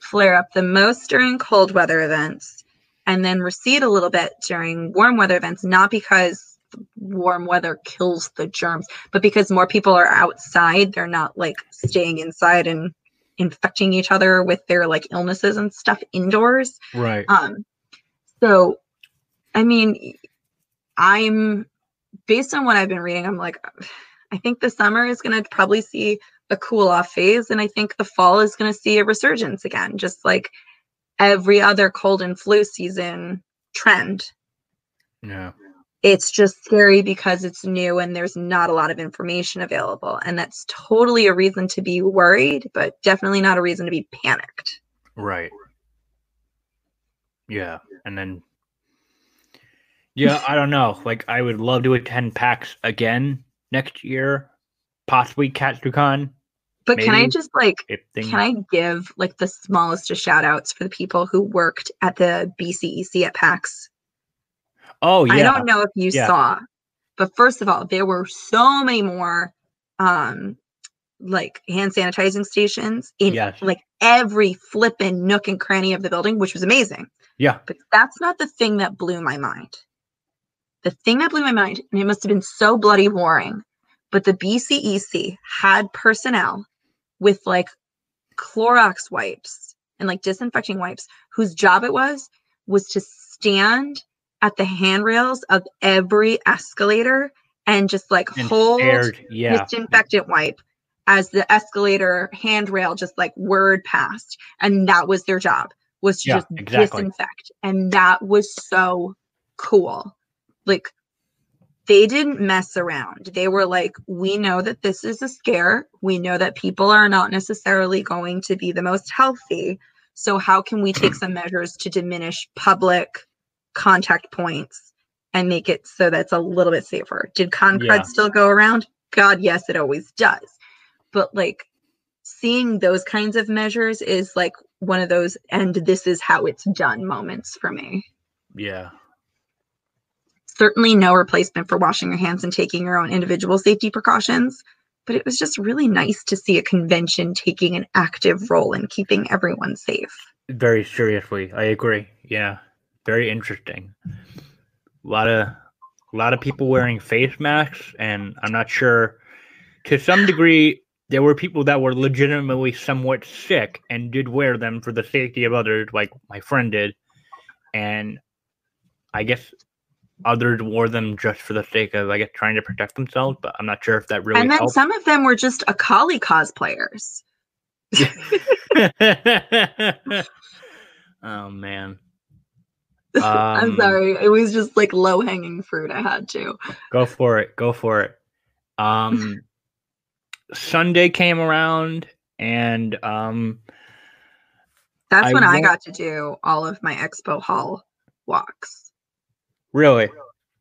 flare up the most during cold weather events and then recede a little bit during warm weather events, not because warm weather kills the germs, but because more people are outside. They're not like staying inside and infecting each other with their like illnesses and stuff indoors. right. Um, so, I mean, I'm based on what I've been reading. I'm like, I think the summer is going to probably see a cool off phase, and I think the fall is going to see a resurgence again, just like every other cold and flu season trend. Yeah. It's just scary because it's new and there's not a lot of information available. And that's totally a reason to be worried, but definitely not a reason to be panicked. Right. Yeah. And then Yeah, I don't know. Like I would love to attend PAX again next year. Possibly Katsucon But can I just like Can I give like the smallest of shout outs for the people who worked at the BCEC at PAX? Oh yeah. I don't know if you Yeah. saw, but first of all, there were so many more um like hand sanitizing stations in Yes. like every flippin' nook and cranny of the building, which was amazing. Yeah. But that's not the thing that blew my mind. The thing that blew my mind, and it must have been so bloody boring, but the BCEC had personnel with like Clorox wipes and like disinfecting wipes whose job it was was to stand at the handrails of every escalator and just like And hold stared, yeah. disinfectant wipe as the escalator handrail just like word passed and that was their job was to Yeah, just exactly. disinfect and that was so cool like they didn't mess around. They were like we know that this is a scare. We know that people are not necessarily going to be the most healthy. So how can we take some measures to diminish public contact points and make it so that it's a little bit safer? Did concrete Yeah. still go around? God yes it always does. But like seeing those kinds of measures is like one of those and this is how it's done moments for me. Yeah. Certainly no replacement for washing your hands and taking your own individual safety precautions but it was just really nice to see a convention taking an active role in keeping everyone safe Very seriously. I agree. Yeah. Very interesting. A lot of a lot of people wearing face masks and I'm not sure to some degree there were people that were legitimately somewhat sick and did wear them for the safety of others like my friend did and I guess others wore them just for the sake of I guess trying to protect themselves but I'm not sure if that really and then helped. some of them were just akali cosplayers oh man. i'm Um, sorry it was just like low hanging fruit i had to Go for it. Go for it. Um Sunday came around and um that's I when i got to do all of my expo hall walks really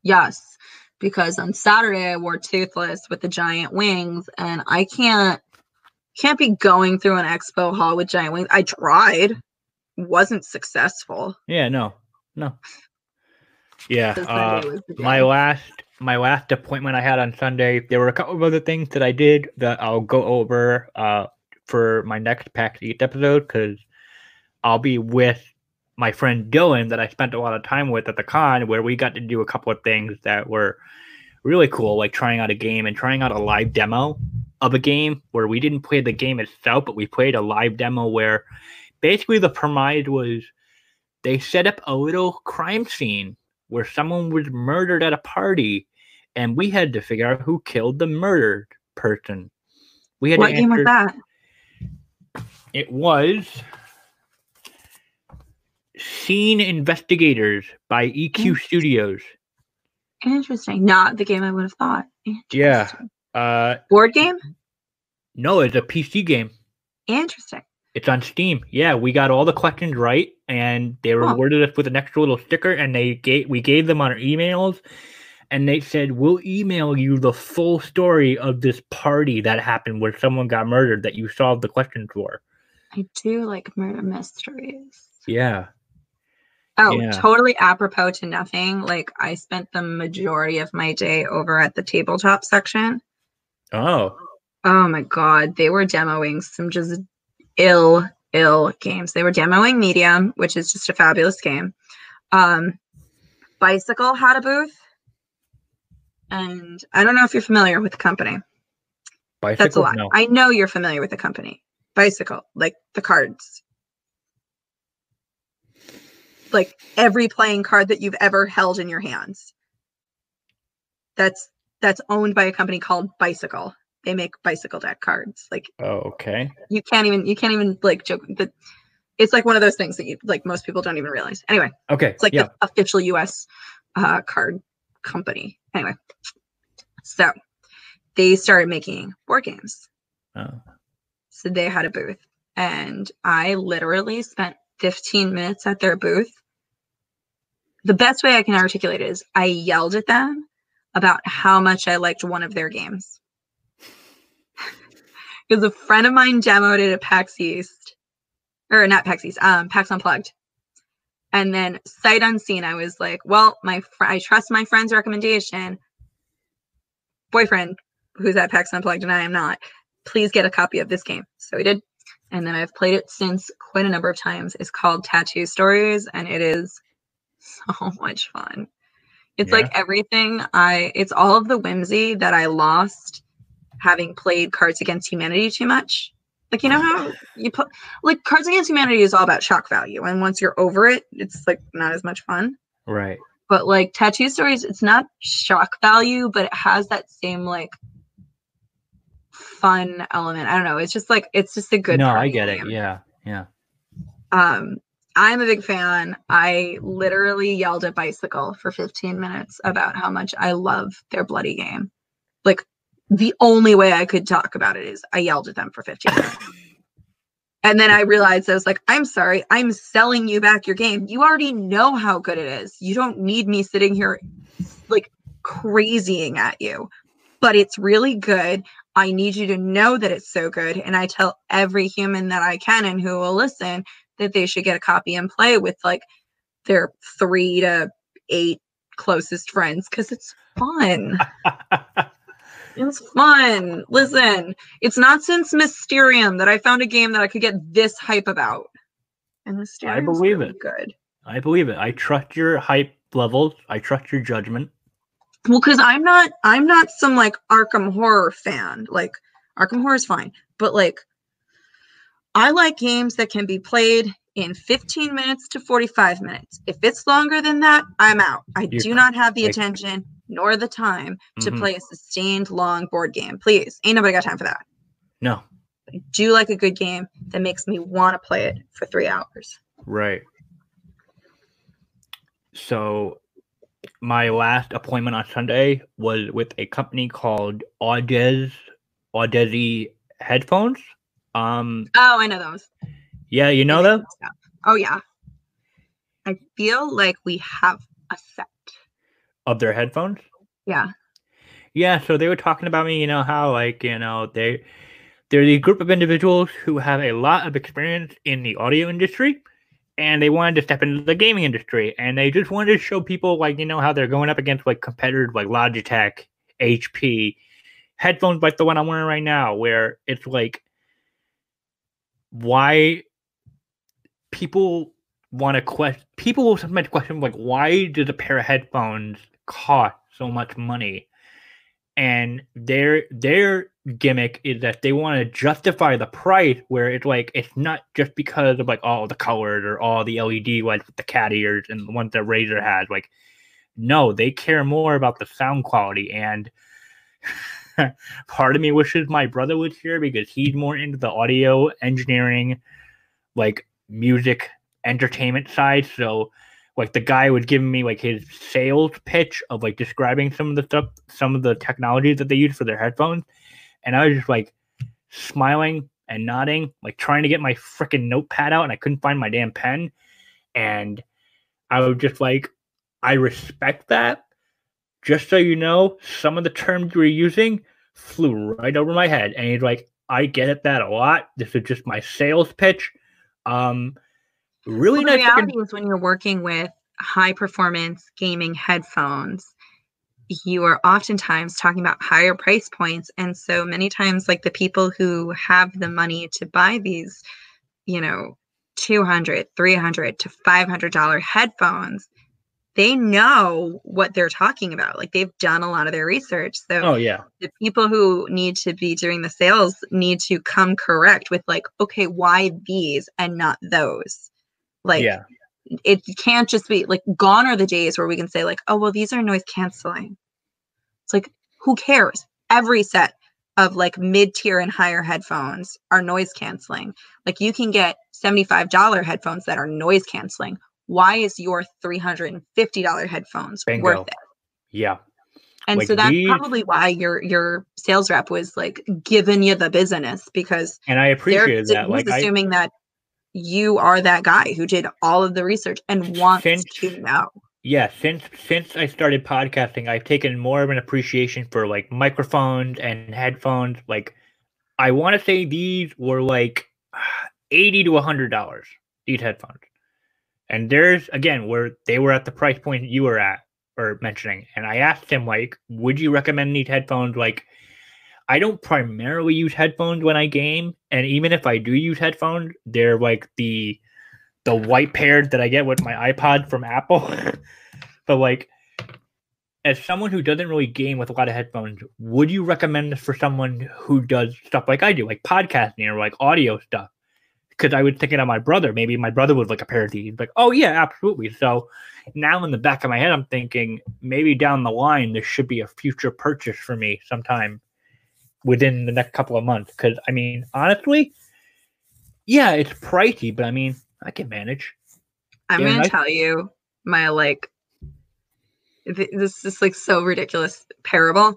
Yes, because on Saturday I wore toothless with the giant wings, and I can't can't be going through an expo hall with giant wings. I tried, wasn't successful. yeah, no. No. Yeah, uh Sunday was the my last my last appointment I had on Sunday, there were a couple of other things that I did that I'll go over uh for my next PAX East episode because I'll be with my friend Dylan that I spent a lot of time with at the con where we got to do a couple of things that were really cool, like trying out a game and trying out a live demo of a game where we didn't play the game itself, but we played a live demo where basically the premise was they set up a little crime scene where someone was murdered at a party and we had to figure out who killed the murdered person. We had What to game was that? it was Scene Investigators by EQ. Studios. Interesting. Not the game I would have thought. Yeah. Uh, Board game? no, it's a PC game. Interesting. It's on Steam. Yeah, we got all the questions right, and they rewarded us with an extra little sticker, and they gave we gave them on our emails, and they said we'll email you the full story of this party that happened where someone got murdered that you solved the questions for. I do like murder mysteries. Yeah. Oh, Yeah. totally apropos to nothing. Like I spent the majority of my day over at the tabletop section. Oh. Oh my god, they were demoing some just ill, ill games. They were demoing Medium, which is just a fabulous game. Um, Bicycle had a booth, and I don't know if you're familiar with the company. Bicycle? That's a lot. No. I know you're familiar with the company. Bicycle, like the cards. Like every playing card that you've ever held in your hands. That's that's owned by a company called Bicycle. They make bicycle deck cards. Like Oh, okay. you can't even you can't even like joke that it's like one of those things that you like most people don't even realize. Anyway, Okay. it's like yeah. the official US uh, card company. Anyway, so they started making board games. Oh. So they had a booth, and I literally spent 15 minutes at their booth. The best way I can articulate it is I yelled at them about how much I liked one of their games. Because a friend of mine demoed it at PAX East, or not PAX East, um, PAX Unplugged. And then sight unseen, I was like, well, my fr- I trust my friend's recommendation. Boyfriend, who's at PAX Unplugged and I am not, please get a copy of this game. So we did. And then I've played it since quite a number of times. It's called Tattoo Stories, and it is so much fun. It's Yeah. like everything I it's all of the whimsy that I lost having played Cards Against Humanity too much. Like you know how you put like Cards Against Humanity is all about shock value, and once you're over it, it's like not as much fun. Right. But like Tattoo Stories, it's not shock value, but it has that same like fun element. I don't know. It's just like it's just a good. no, I get it. Yeah. Yeah. Um, I'm a big fan. I literally yelled at Bicycle for 15 minutes about how much I love their bloody game. Like the only way I could talk about it is I yelled at them for 15 minutes. and then I realized I was like, I'm sorry, I'm selling you back your game. You already know how good it is. You don't need me sitting here like crazying at you. But it's really good. I need you to know that it's so good. And I tell every human that I can and who will listen that they should get a copy and play with like their three to eight closest friends because it's fun. it's fun. Listen, it's not since Mysterium that I found a game that I could get this hype about. And Mysterium I believe really it. good. I believe it. I trust your hype levels. I trust your judgment. Well, because I'm not I'm not some like Arkham horror fan. Like Arkham horror is fine, but like I like games that can be played in 15 minutes to 45 minutes. If it's longer than that, I'm out. I do not have the attention nor the time to Mhm. play a sustained long board game. Please, ain't nobody got time for that. No. I do like a good game that makes me want to play it for three hours. Right. So my last appointment on Sunday was with a company called Audez Audeze headphones. Um Oh, I know those. yeah, you know them? Oh yeah. I feel like we have a set. Of their headphones? Yeah. Yeah, so they were talking about me, you know, how like, you know, they they're the group of individuals who have a lot of experience in the audio industry and they wanted to step into the gaming industry and they just wanted to show people like, you know, how they're going up against like competitors like Logitech, HP, headphones like the one I'm wearing right now, where it's like why people want to question people will sometimes question like why does a pair of headphones cost so much money? And their their gimmick is that they want to justify the price where it's like it's not just because of like all the colors or all the led lights with the cat ears and the ones that Razer has like no they care more about the sound quality and part of me wishes my brother was here because he's more into the audio engineering like music entertainment side so like the guy was giving me like his sales pitch of like describing some of the stuff, some of the technologies that they use for their headphones, and I was just like smiling and nodding, like trying to get my freaking notepad out, and I couldn't find my damn pen, and I was just like, I respect that. Just so you know, some of the terms you were using flew right over my head, and he's like, I get it that a lot. This is just my sales pitch. Um, really well, the nice. reality is when you're working with high performance gaming headphones you are oftentimes talking about higher price points and so many times like the people who have the money to buy these you know 200 300 to 500 dollar headphones they know what they're talking about like they've done a lot of their research so oh yeah the people who need to be doing the sales need to come correct with like okay why these and not those like yeah. it can't just be like gone are the days where we can say like, oh well, these are noise canceling. It's like who cares? Every set of like mid-tier and higher headphones are noise canceling. Like you can get $75 headphones that are noise canceling. Why is your $350 headphones Bingo. worth it? Yeah. And Like so that's probably why your your sales rep was like giving you the business because And I they're appreciated that. Like I, was assuming that you are that guy who did all of the research and wants Since- to know. yeah, since since I started podcasting, I've taken more of an appreciation for like microphones and headphones. Like I want to say these were like eighty to hundred dollars these headphones, and there's again where they were at the price point you were at or mentioning, and I asked him like, would you recommend these headphones? Like, I don't primarily use headphones when I game, and even if I do use headphones, they're like the the white paired that I get with my iPod from Apple. but like as someone who doesn't really game with a lot of headphones, would you recommend this for someone who does stuff like I do, like podcasting or like audio stuff? Because I was thinking of my brother. Maybe my brother would like a pair of these. Like, oh yeah, absolutely. So now in the back of my head, I'm thinking maybe down the line this should be a future purchase for me sometime within the next couple of months. Because I mean, honestly, yeah, it's pricey, but I mean, I can manage. I'm Yeah, gonna nice. tell you my like th- this is like so ridiculous parable.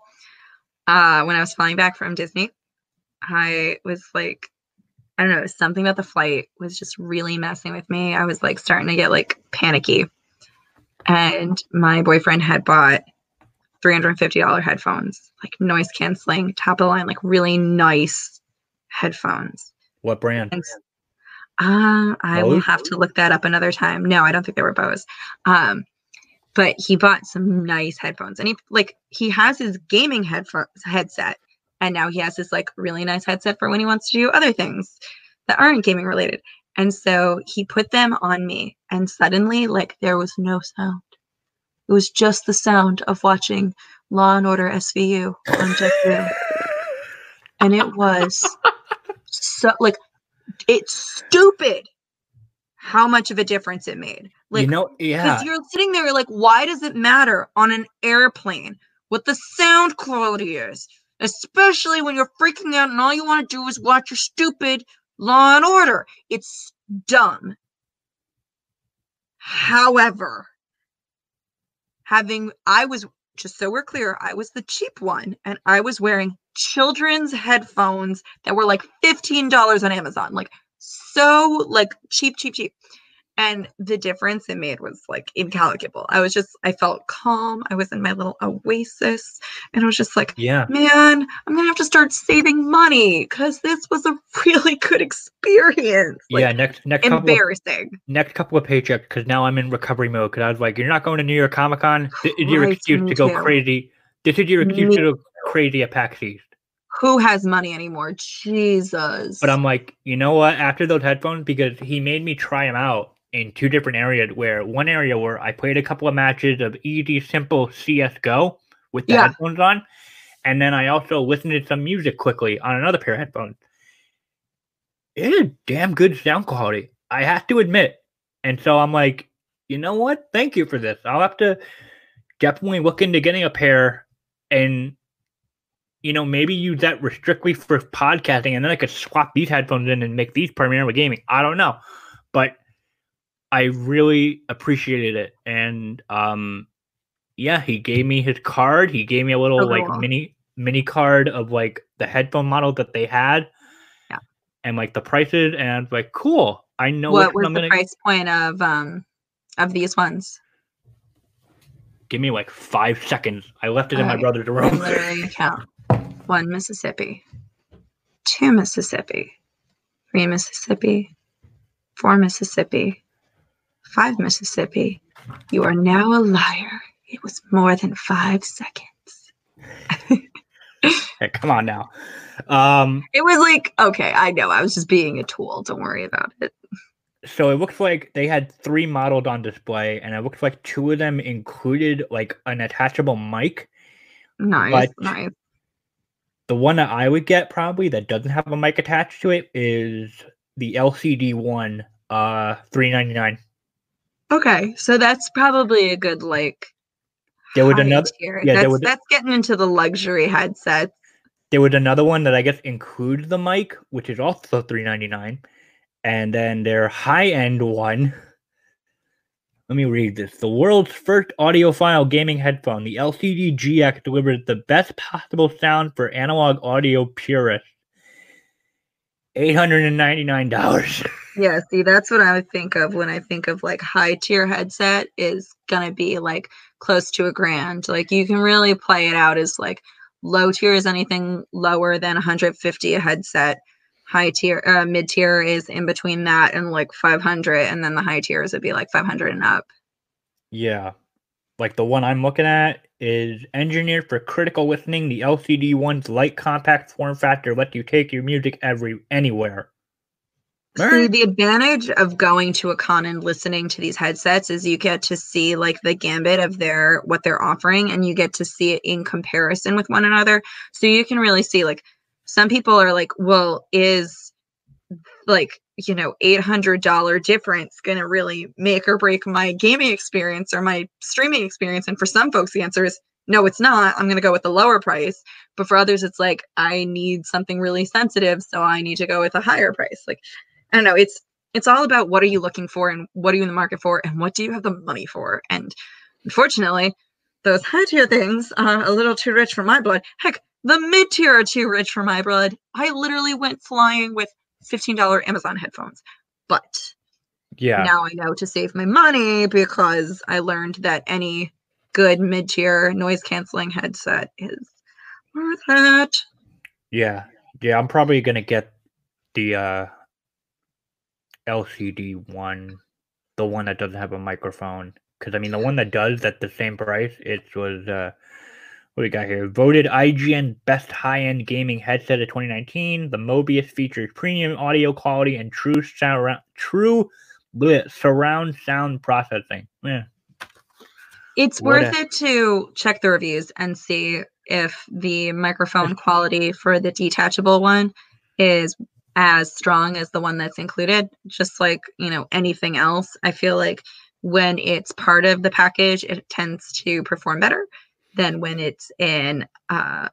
Uh when I was flying back from Disney, I was like I don't know, something about the flight was just really messing with me. I was like starting to get like panicky. And my boyfriend had bought $350 headphones, like noise canceling, top of the line, like really nice headphones. What brand? And uh, I will have to look that up another time. No, I don't think they were Bose. Um, but he bought some nice headphones, and he like he has his gaming headphones headset, and now he has this like really nice headset for when he wants to do other things that aren't gaming related. And so he put them on me, and suddenly, like there was no sound. It was just the sound of watching Law and Order SVU on JetBlue, and it was so like it's stupid how much of a difference it made. Like, you know, yeah. because you're sitting there, you're like, why does it matter on an airplane what the sound quality is? Especially when you're freaking out and all you want to do is watch your stupid Law and Order. It's dumb. However, having, I was, just so we're clear, I was the cheap one and I was wearing children's headphones that were like $15 on Amazon. Like, so like cheap, cheap, cheap. And the difference it made was like incalculable. I was just, I felt calm. I was in my little oasis. And I was just like, Yeah. man, I'm going to have to start saving money because this was a really good experience. Like, yeah. Next next couple of, embarrassing. next couple of paychecks because now I'm in recovery mode because I was like, you're not going to New York Comic Con. This is your Right, excuse to go too. crazy. This is your excuse Me to go crazy at PAX East. Who has money anymore? Jesus. But I'm like, you know what? After those headphones, because he made me try them out in two different areas. Where one area where I played a couple of matches of easy, simple CS:GO with the Yeah. headphones on, and then I also listened to some music quickly on another pair of headphones. It is damn good sound quality. I have to admit. And so I'm like, you know what? Thank you for this. I'll have to definitely look into getting a pair and you know, maybe use that strictly for podcasting, and then I could swap these headphones in and make these primarily gaming. I don't know, but I really appreciated it, and um, yeah, he gave me his card. He gave me a little Oh, like mini mini card of like the headphone model that they had, Yeah. and like the prices, and like, cool. I know what was I'm the gonna price point of um of these ones? give me like five seconds. I left it in my Alright. brother's room. literally count. One Mississippi, two Mississippi, three Mississippi, four Mississippi, five Mississippi. You are now a liar. It was more than five seconds. Hey, come on now. Um, It was like, okay, I know. I was just being a tool. Don't worry about it. so it looks like they had three modeled on display, and it looks like two of them included like an attachable mic. Nice, nice. The one that I would get probably that doesn't have a mic attached to it is the LCD one, uh, three ninety nine. Okay, so that's probably a good like. There was high another. tier. yeah, there that's was- that's getting into the luxury headsets. There was another one that I guess includes the mic, which is also three ninety nine, and then their high end one. Let me read this. The world's first audiophile gaming headphone, the LCD GX, delivers the best possible sound for analog audio purists. Eight hundred and ninety nine dollars. Yeah, see, that's what I think of when I think of like high tier headset is gonna be like close to a grand. Like you can really play it out as like low tier is anything lower than 150 a headset. High tier, uh, mid tier is in between that and like 500, and then the high tiers would be like 500 and up. Yeah. Like the one I'm looking at is engineered for critical listening. The LCD one's light compact form factor lets you take your music every anywhere. See, the advantage of going to a con and listening to these headsets is you get to see like the gambit of their what they're offering and you get to see it in comparison with one another. So you can really see like some people are like, well, is like, you know, $800 difference going to really make or break my gaming experience or my streaming experience? And for some folks, the answer is no, it's not. I'm going to go with the lower price. But for others, it's like, I need something really sensitive. So I need to go with a higher price. Like, I don't know. It's it's all about what are you looking for and what are you in the market for and what do you have the money for. And unfortunately, those high tier things are a little too rich for my blood. Heck, the mid tier are too rich for my blood. I literally went flying with $15 Amazon headphones. But Yeah. now I know to save my money because I learned that any good mid tier noise canceling headset is worth it. Yeah. Yeah, I'm probably gonna get the uh LCD one, the one that doesn't have a microphone. Because I mean, the one that does at the same price, it was uh, what we got here? Voted IGN best high-end gaming headset of 2019. The Mobius features premium audio quality and true surround true bleh, surround sound processing. Yeah, It's What worth a- it to check the reviews and see if the microphone quality for the detachable one is as strong as the one that's included. Just like, you know, anything else, I feel like when it's part of the package, it tends to perform better than when it's in uh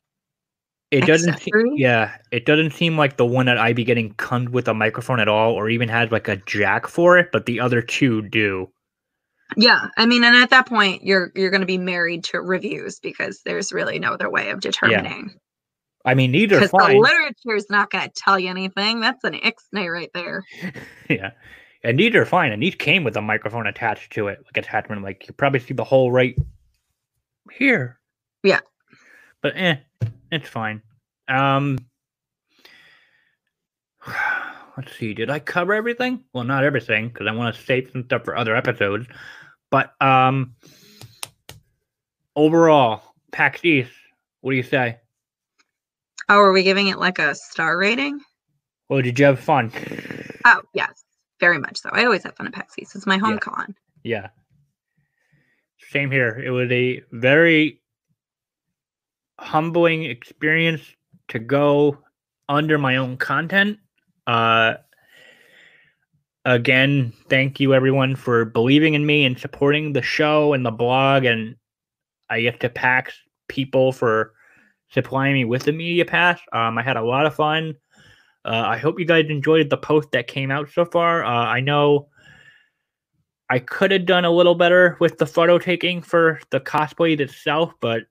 it doesn't. yeah, it doesn't seem like the one that I'd be getting comes with a microphone at all, or even has like a jack for it. But the other two do. yeah, I mean, and at that point you're you're gonna be married to reviews because there's really no other way of determining. I mean, these are Because the literature is not gonna tell you anything. That's an ixnay right there. yeah. And these are fine. And each came with a microphone attached to it, like attachment. Like you probably see the hole right here. Yeah. But eh, it's fine. Um let's see, did I cover everything? Well, not everything, because I want to save some stuff for other episodes. But um overall, PAX East, what do you say? Oh, are we giving it like a star rating? Well, did you have fun? Oh, yes, very much so. I always have fun at PAX East. It's my home Yeah. con. Yeah. Same here. It was a very humbling experience to go under my own content. Uh again, thank you everyone for believing in me and supporting the show and the blog and I get to PAX people for supplying me with the media pass. Um I had a lot of fun. Uh, I hope you guys enjoyed the post that came out so far. Uh, I know I could have done a little better with the photo taking for the cosplay itself, but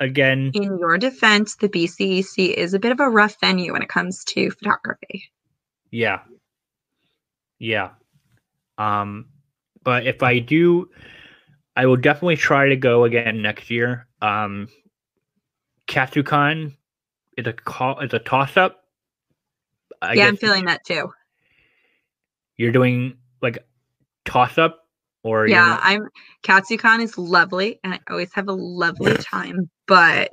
again, In your defense, the BCEC is a bit of a rough venue when it comes to photography. yeah. Yeah. Um but if I do I will definitely try to go again next year. Um Katsucon is a call is a toss up. I yeah, I'm feeling that too. you're doing like toss up or Yeah, I'm Katsucon is lovely and I always have a lovely time, but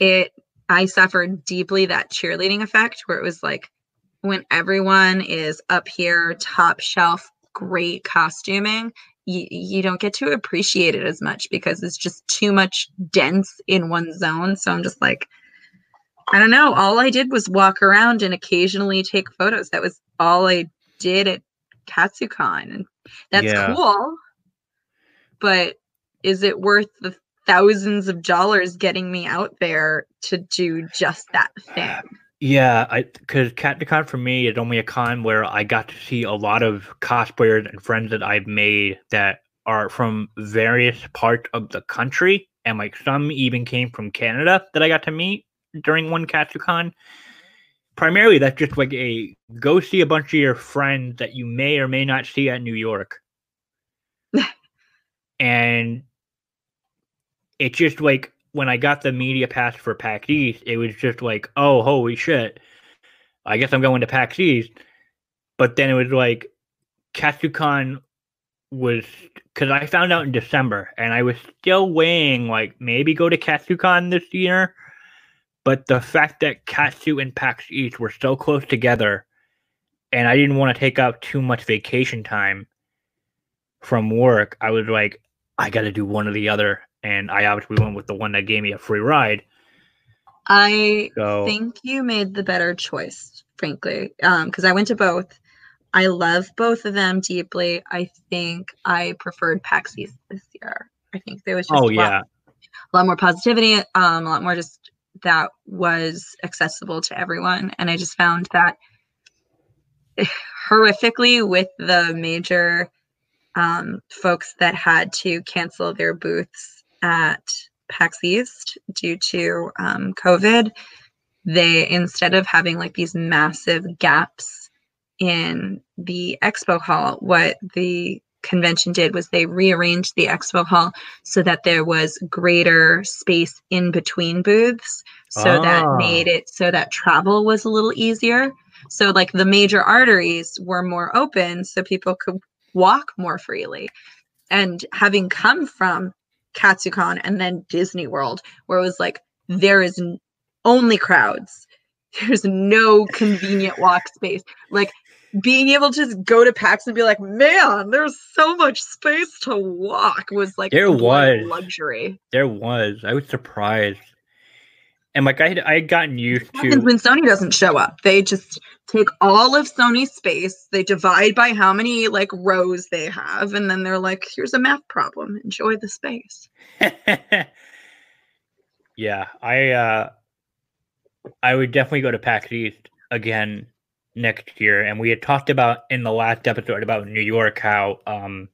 it I suffered deeply that cheerleading effect where it was like when everyone is up here top shelf great costuming you, you don't get to appreciate it as much because it's just too much dense in one zone. So i'm just like i don't know. All i did was walk around and occasionally take photos. That was all i did at katsucon and that's Yeah. cool. But is it worth the thousands of dollars getting me out there to do just that thing Yeah, I because CatCon for me is only a con where I got to see a lot of cosplayers and friends that I've made that are from various parts of the country, and like some even came from Canada that I got to meet during one CatCon. Primarily, that's just like a go see a bunch of your friends that you may or may not see at New York, and it's just like when I got the media pass for PAX East, it was just like, oh, holy shit. I guess I'm going to PAX East. But then it was like, Katsucon was, because I found out in December and I was still weighing, like, maybe go to Katsucon this year. But the fact that Katsu and PAX East were so close together and I didn't want to take up too much vacation time from work, I was like, I got to do one or the other. And I obviously went with the one that gave me a free ride. i So think you made the better choice, frankly, because I went to both. I love both of them deeply. I think I preferred PAX East this year. I think there was just oh a, lot, yeah, a lot more positivity, um, a lot more just that was accessible to everyone. And I just found that horrifically with the major um, folks that had to cancel their booths at PAX East due to um, COVID, they instead of having like these massive gaps in the expo hall, what the convention did was they rearranged the expo hall so that there was greater space in between booths. So that Ah. made it so that travel was a little easier. So like the major arteries were more open so people could walk more freely. And having come from Katsucon and then Disney World, where it was like there is only crowds, there's no convenient walk space. Like being able to just go to PAX and be like, man, there's so much space to walk was like There was. luxury. there was. I was surprised, and like I had, I had gotten used happens to. when Sony doesn't show up. They just take all of Sony's space, they divide by how many like rows they have, and then they're like, here's a math problem. Enjoy the space. yeah, I uh, I would definitely go to PAX East again next year, and we had talked about in the last episode about New York how um,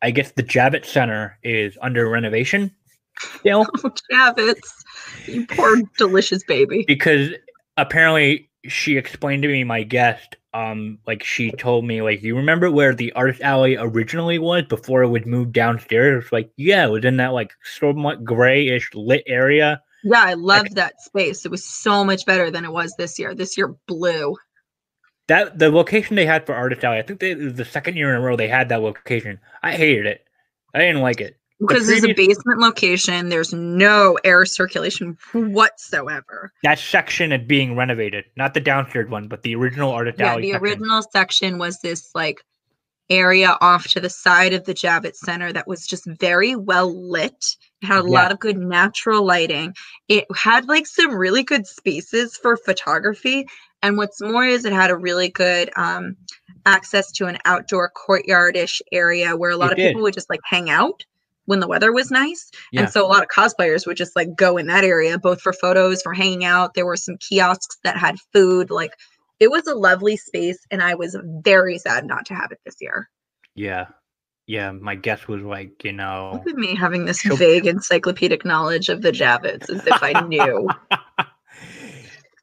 I guess the Javits Center is under renovation still. Oh, Javits, you poor delicious baby. because apparently she explained to me my guest um like she told me like you remember where the artist alley originally was before it would move downstairs it was like yeah it was in that like somewhat grayish lit area Yeah, I loved that space. It was so much better than it was this year. This year, blue. that the location they had for artist alley i think they, it was the second year in a row they had that location i hated it i didn't like it Because it's a basement location, there's no air circulation whatsoever. that section is being renovated not the downstairs one but the original art artist Yeah, the section. original section was this like area off to the side of the Javits Center that was just very well lit. It had a Yeah. lot of good natural lighting. It had like some really good spaces for photography. And what's more is it had a really good um, access to an outdoor courtyardish area where a lot It of did. people would just like hang out when the weather was nice. Yeah. And so a lot of cosplayers would just like go in that area, both for photos, for hanging out. There were some kiosks that had food. Like it was a lovely space, and I was very sad not to have it this year. Yeah. Yeah. My guess was like, you know. Look at me having this vague encyclopedic knowledge of the Javits as if I knew.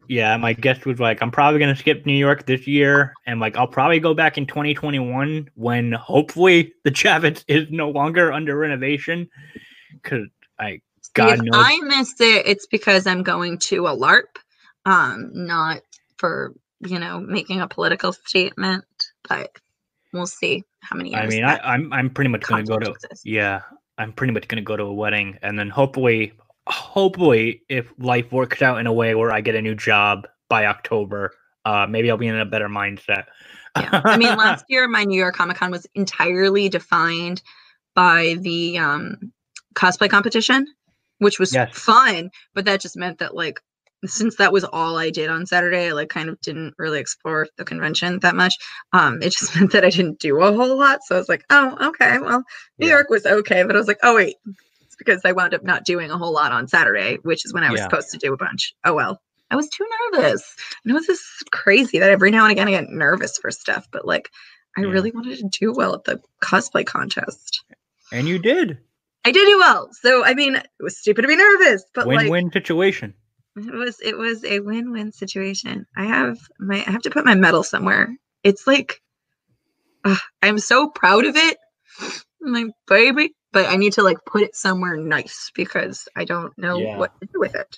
yeah, my guess was like, I'm probably gonna skip New York this year, and like I'll probably go back in 2021 when hopefully the Javits is no longer under renovation. Cause I See, God if knows. I miss it, it's because I'm going to a LARP, um, not for you know making a political statement. But we'll see how many years. I mean, I, that I'm I'm pretty much gonna go to exists. yeah, I'm pretty much gonna go to a wedding, and then hopefully, hopefully, if life works out in a way where I get a new job by October, uh, maybe I'll be in a better mindset. yeah. I mean, last year my New York Comic Con was entirely defined by the um, cosplay competition, which was Yes. fun, but that just meant that like since that was all I did on Saturday, I like kind of didn't really explore the convention that much. Um, it just meant that I didn't do a whole lot. So I was like, oh, okay, well, New Yeah. York was okay, but I was like, oh wait, because I wound up not doing a whole lot on Saturday, which is when I was Yeah. supposed to do a bunch. Oh well. I was too nervous. I know this is crazy that every now and again I get nervous for stuff, but like I Yeah. really wanted to do well at the cosplay contest. and you did I did do well. So I mean, it was stupid to be nervous, but like win-win situation. it was it was a win-win situation. I have my I have to put my medal somewhere. It's like ugh, I'm so proud of it. My baby, but I need to like put it somewhere nice because I don't know Yeah. what to do with it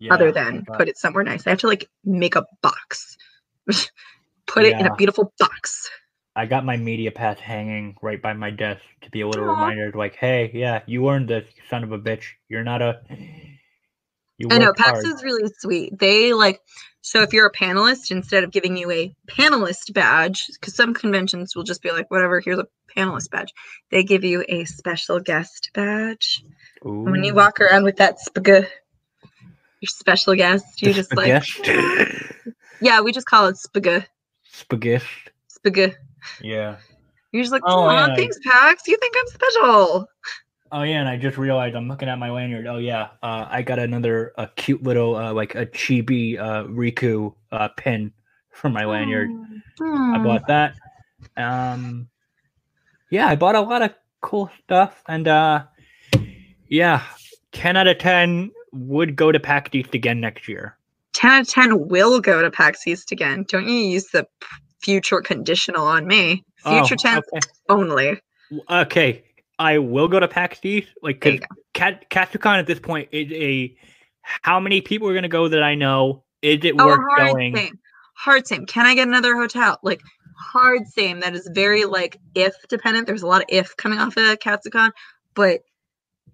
Yeah, other than but- put it somewhere nice. I have to like make a box. put it in a beautiful box. I got my media pass hanging right by my desk to be a little Aw. reminder, like, hey, yeah, you earned this, you son of a bitch. You're not a. You I know PAX hard." is really sweet. They like so if you're a panelist, instead of giving you a panelist badge, because some conventions will just be like, whatever, here's a panelist badge. They give you a special guest badge. And when you walk around with that spag your special guest, you the just like yeah, we just call it spag spaghetti. spag. Yeah. You're just like, Oh, oh, yeah. thanks, Pax. You think I'm special. Oh yeah, and I just realized I'm looking at my lanyard. Oh yeah, uh, I got another a cute little uh, like a chibi uh, Riku uh, pin for my lanyard. I Hmm. bought that. Um, yeah, I bought a lot of cool stuff, and uh, yeah, ten out of ten would go to PAX East again next year. 10 out of 10 will go to PAX East again. Don't you use the future conditional on me. Future Oh, tense okay. only. Okay, I will go to PAX East. Like, cause Cat Katsucon at this point is a how many people are gonna go that I know? Is it Oh, worth hard going? same. Hard same. Can I get another hotel? Like hard same. That is very like if dependent. There's a lot of if coming off of Katsucon, but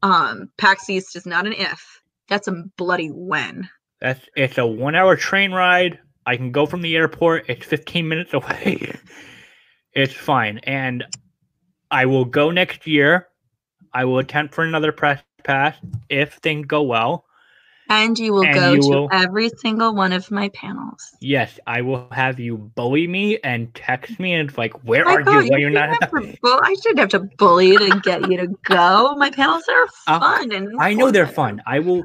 um PAX East is not an if. That's a bloody when. That's it's a one hour train ride. I can go from the airport. It's 15 minutes away. it's fine. And I will go next year. I will attempt for another press pass if things go well. And you will And go you to will- every single one of my panels. Yes, I will have you bully me and text me and it's like, where My are you? Why you you're not shouldn't have bull- I should have to bully you to get you to go. My panels are Uh, fun and I know they're fun. I will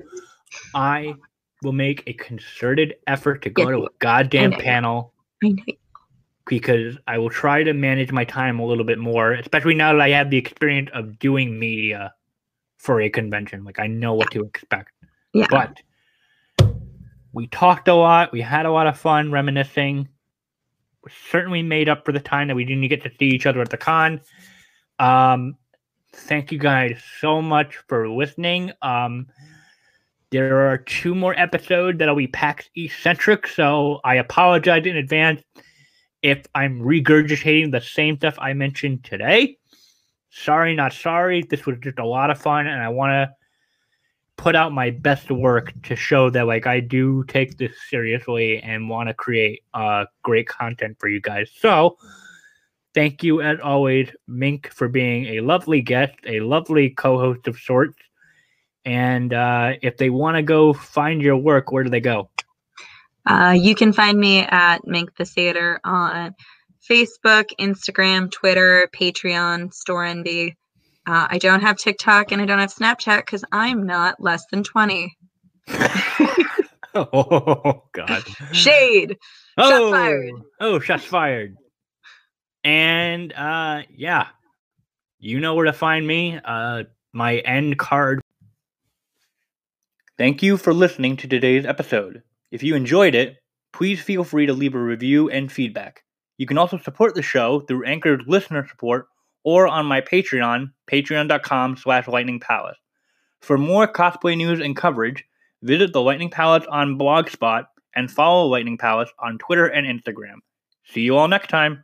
I will make a concerted effort to go Yes, to a goddamn you panel I know. Because I will try to manage my time a little bit more, especially now that I have the experience of doing media for a convention. Like I know what to expect. Yeah. But we talked a lot. We had a lot of fun reminiscing. We certainly made up for the time that we didn't get to see each other at the con. Um, thank you guys so much for listening. Um, there are two more episodes that'll be PAX eccentric, so I apologize in advance if I'm regurgitating the same stuff I mentioned today. Sorry, not sorry. This was just a lot of fun, and I want to put out my best work to show that like I do take this seriously and want to create uh great content for you guys. So thank you as always, Mink, for being a lovely guest, a lovely co-host of sorts. And uh, if they want to go find your work, where do they go? Uh, you can find me at Mink the Theater on Facebook, Instagram, Twitter, Patreon, Storenvy. Uh, I don't have TikTok and I don't have Snapchat because I'm not less than 20. oh God! Shade. oh, fired. oh, shots fired. And uh, yeah, you know where to find me. Uh, my end card. Thank you for listening to today's episode. If you enjoyed it, please feel free to leave a review and feedback. You can also support the show through Anchor's listener support or on my Patreon, patreon.com slash Lightning. For more cosplay news and coverage, visit the Lightning Palace on Blogspot and follow Lightning Palace on Twitter and Instagram. See you all next time.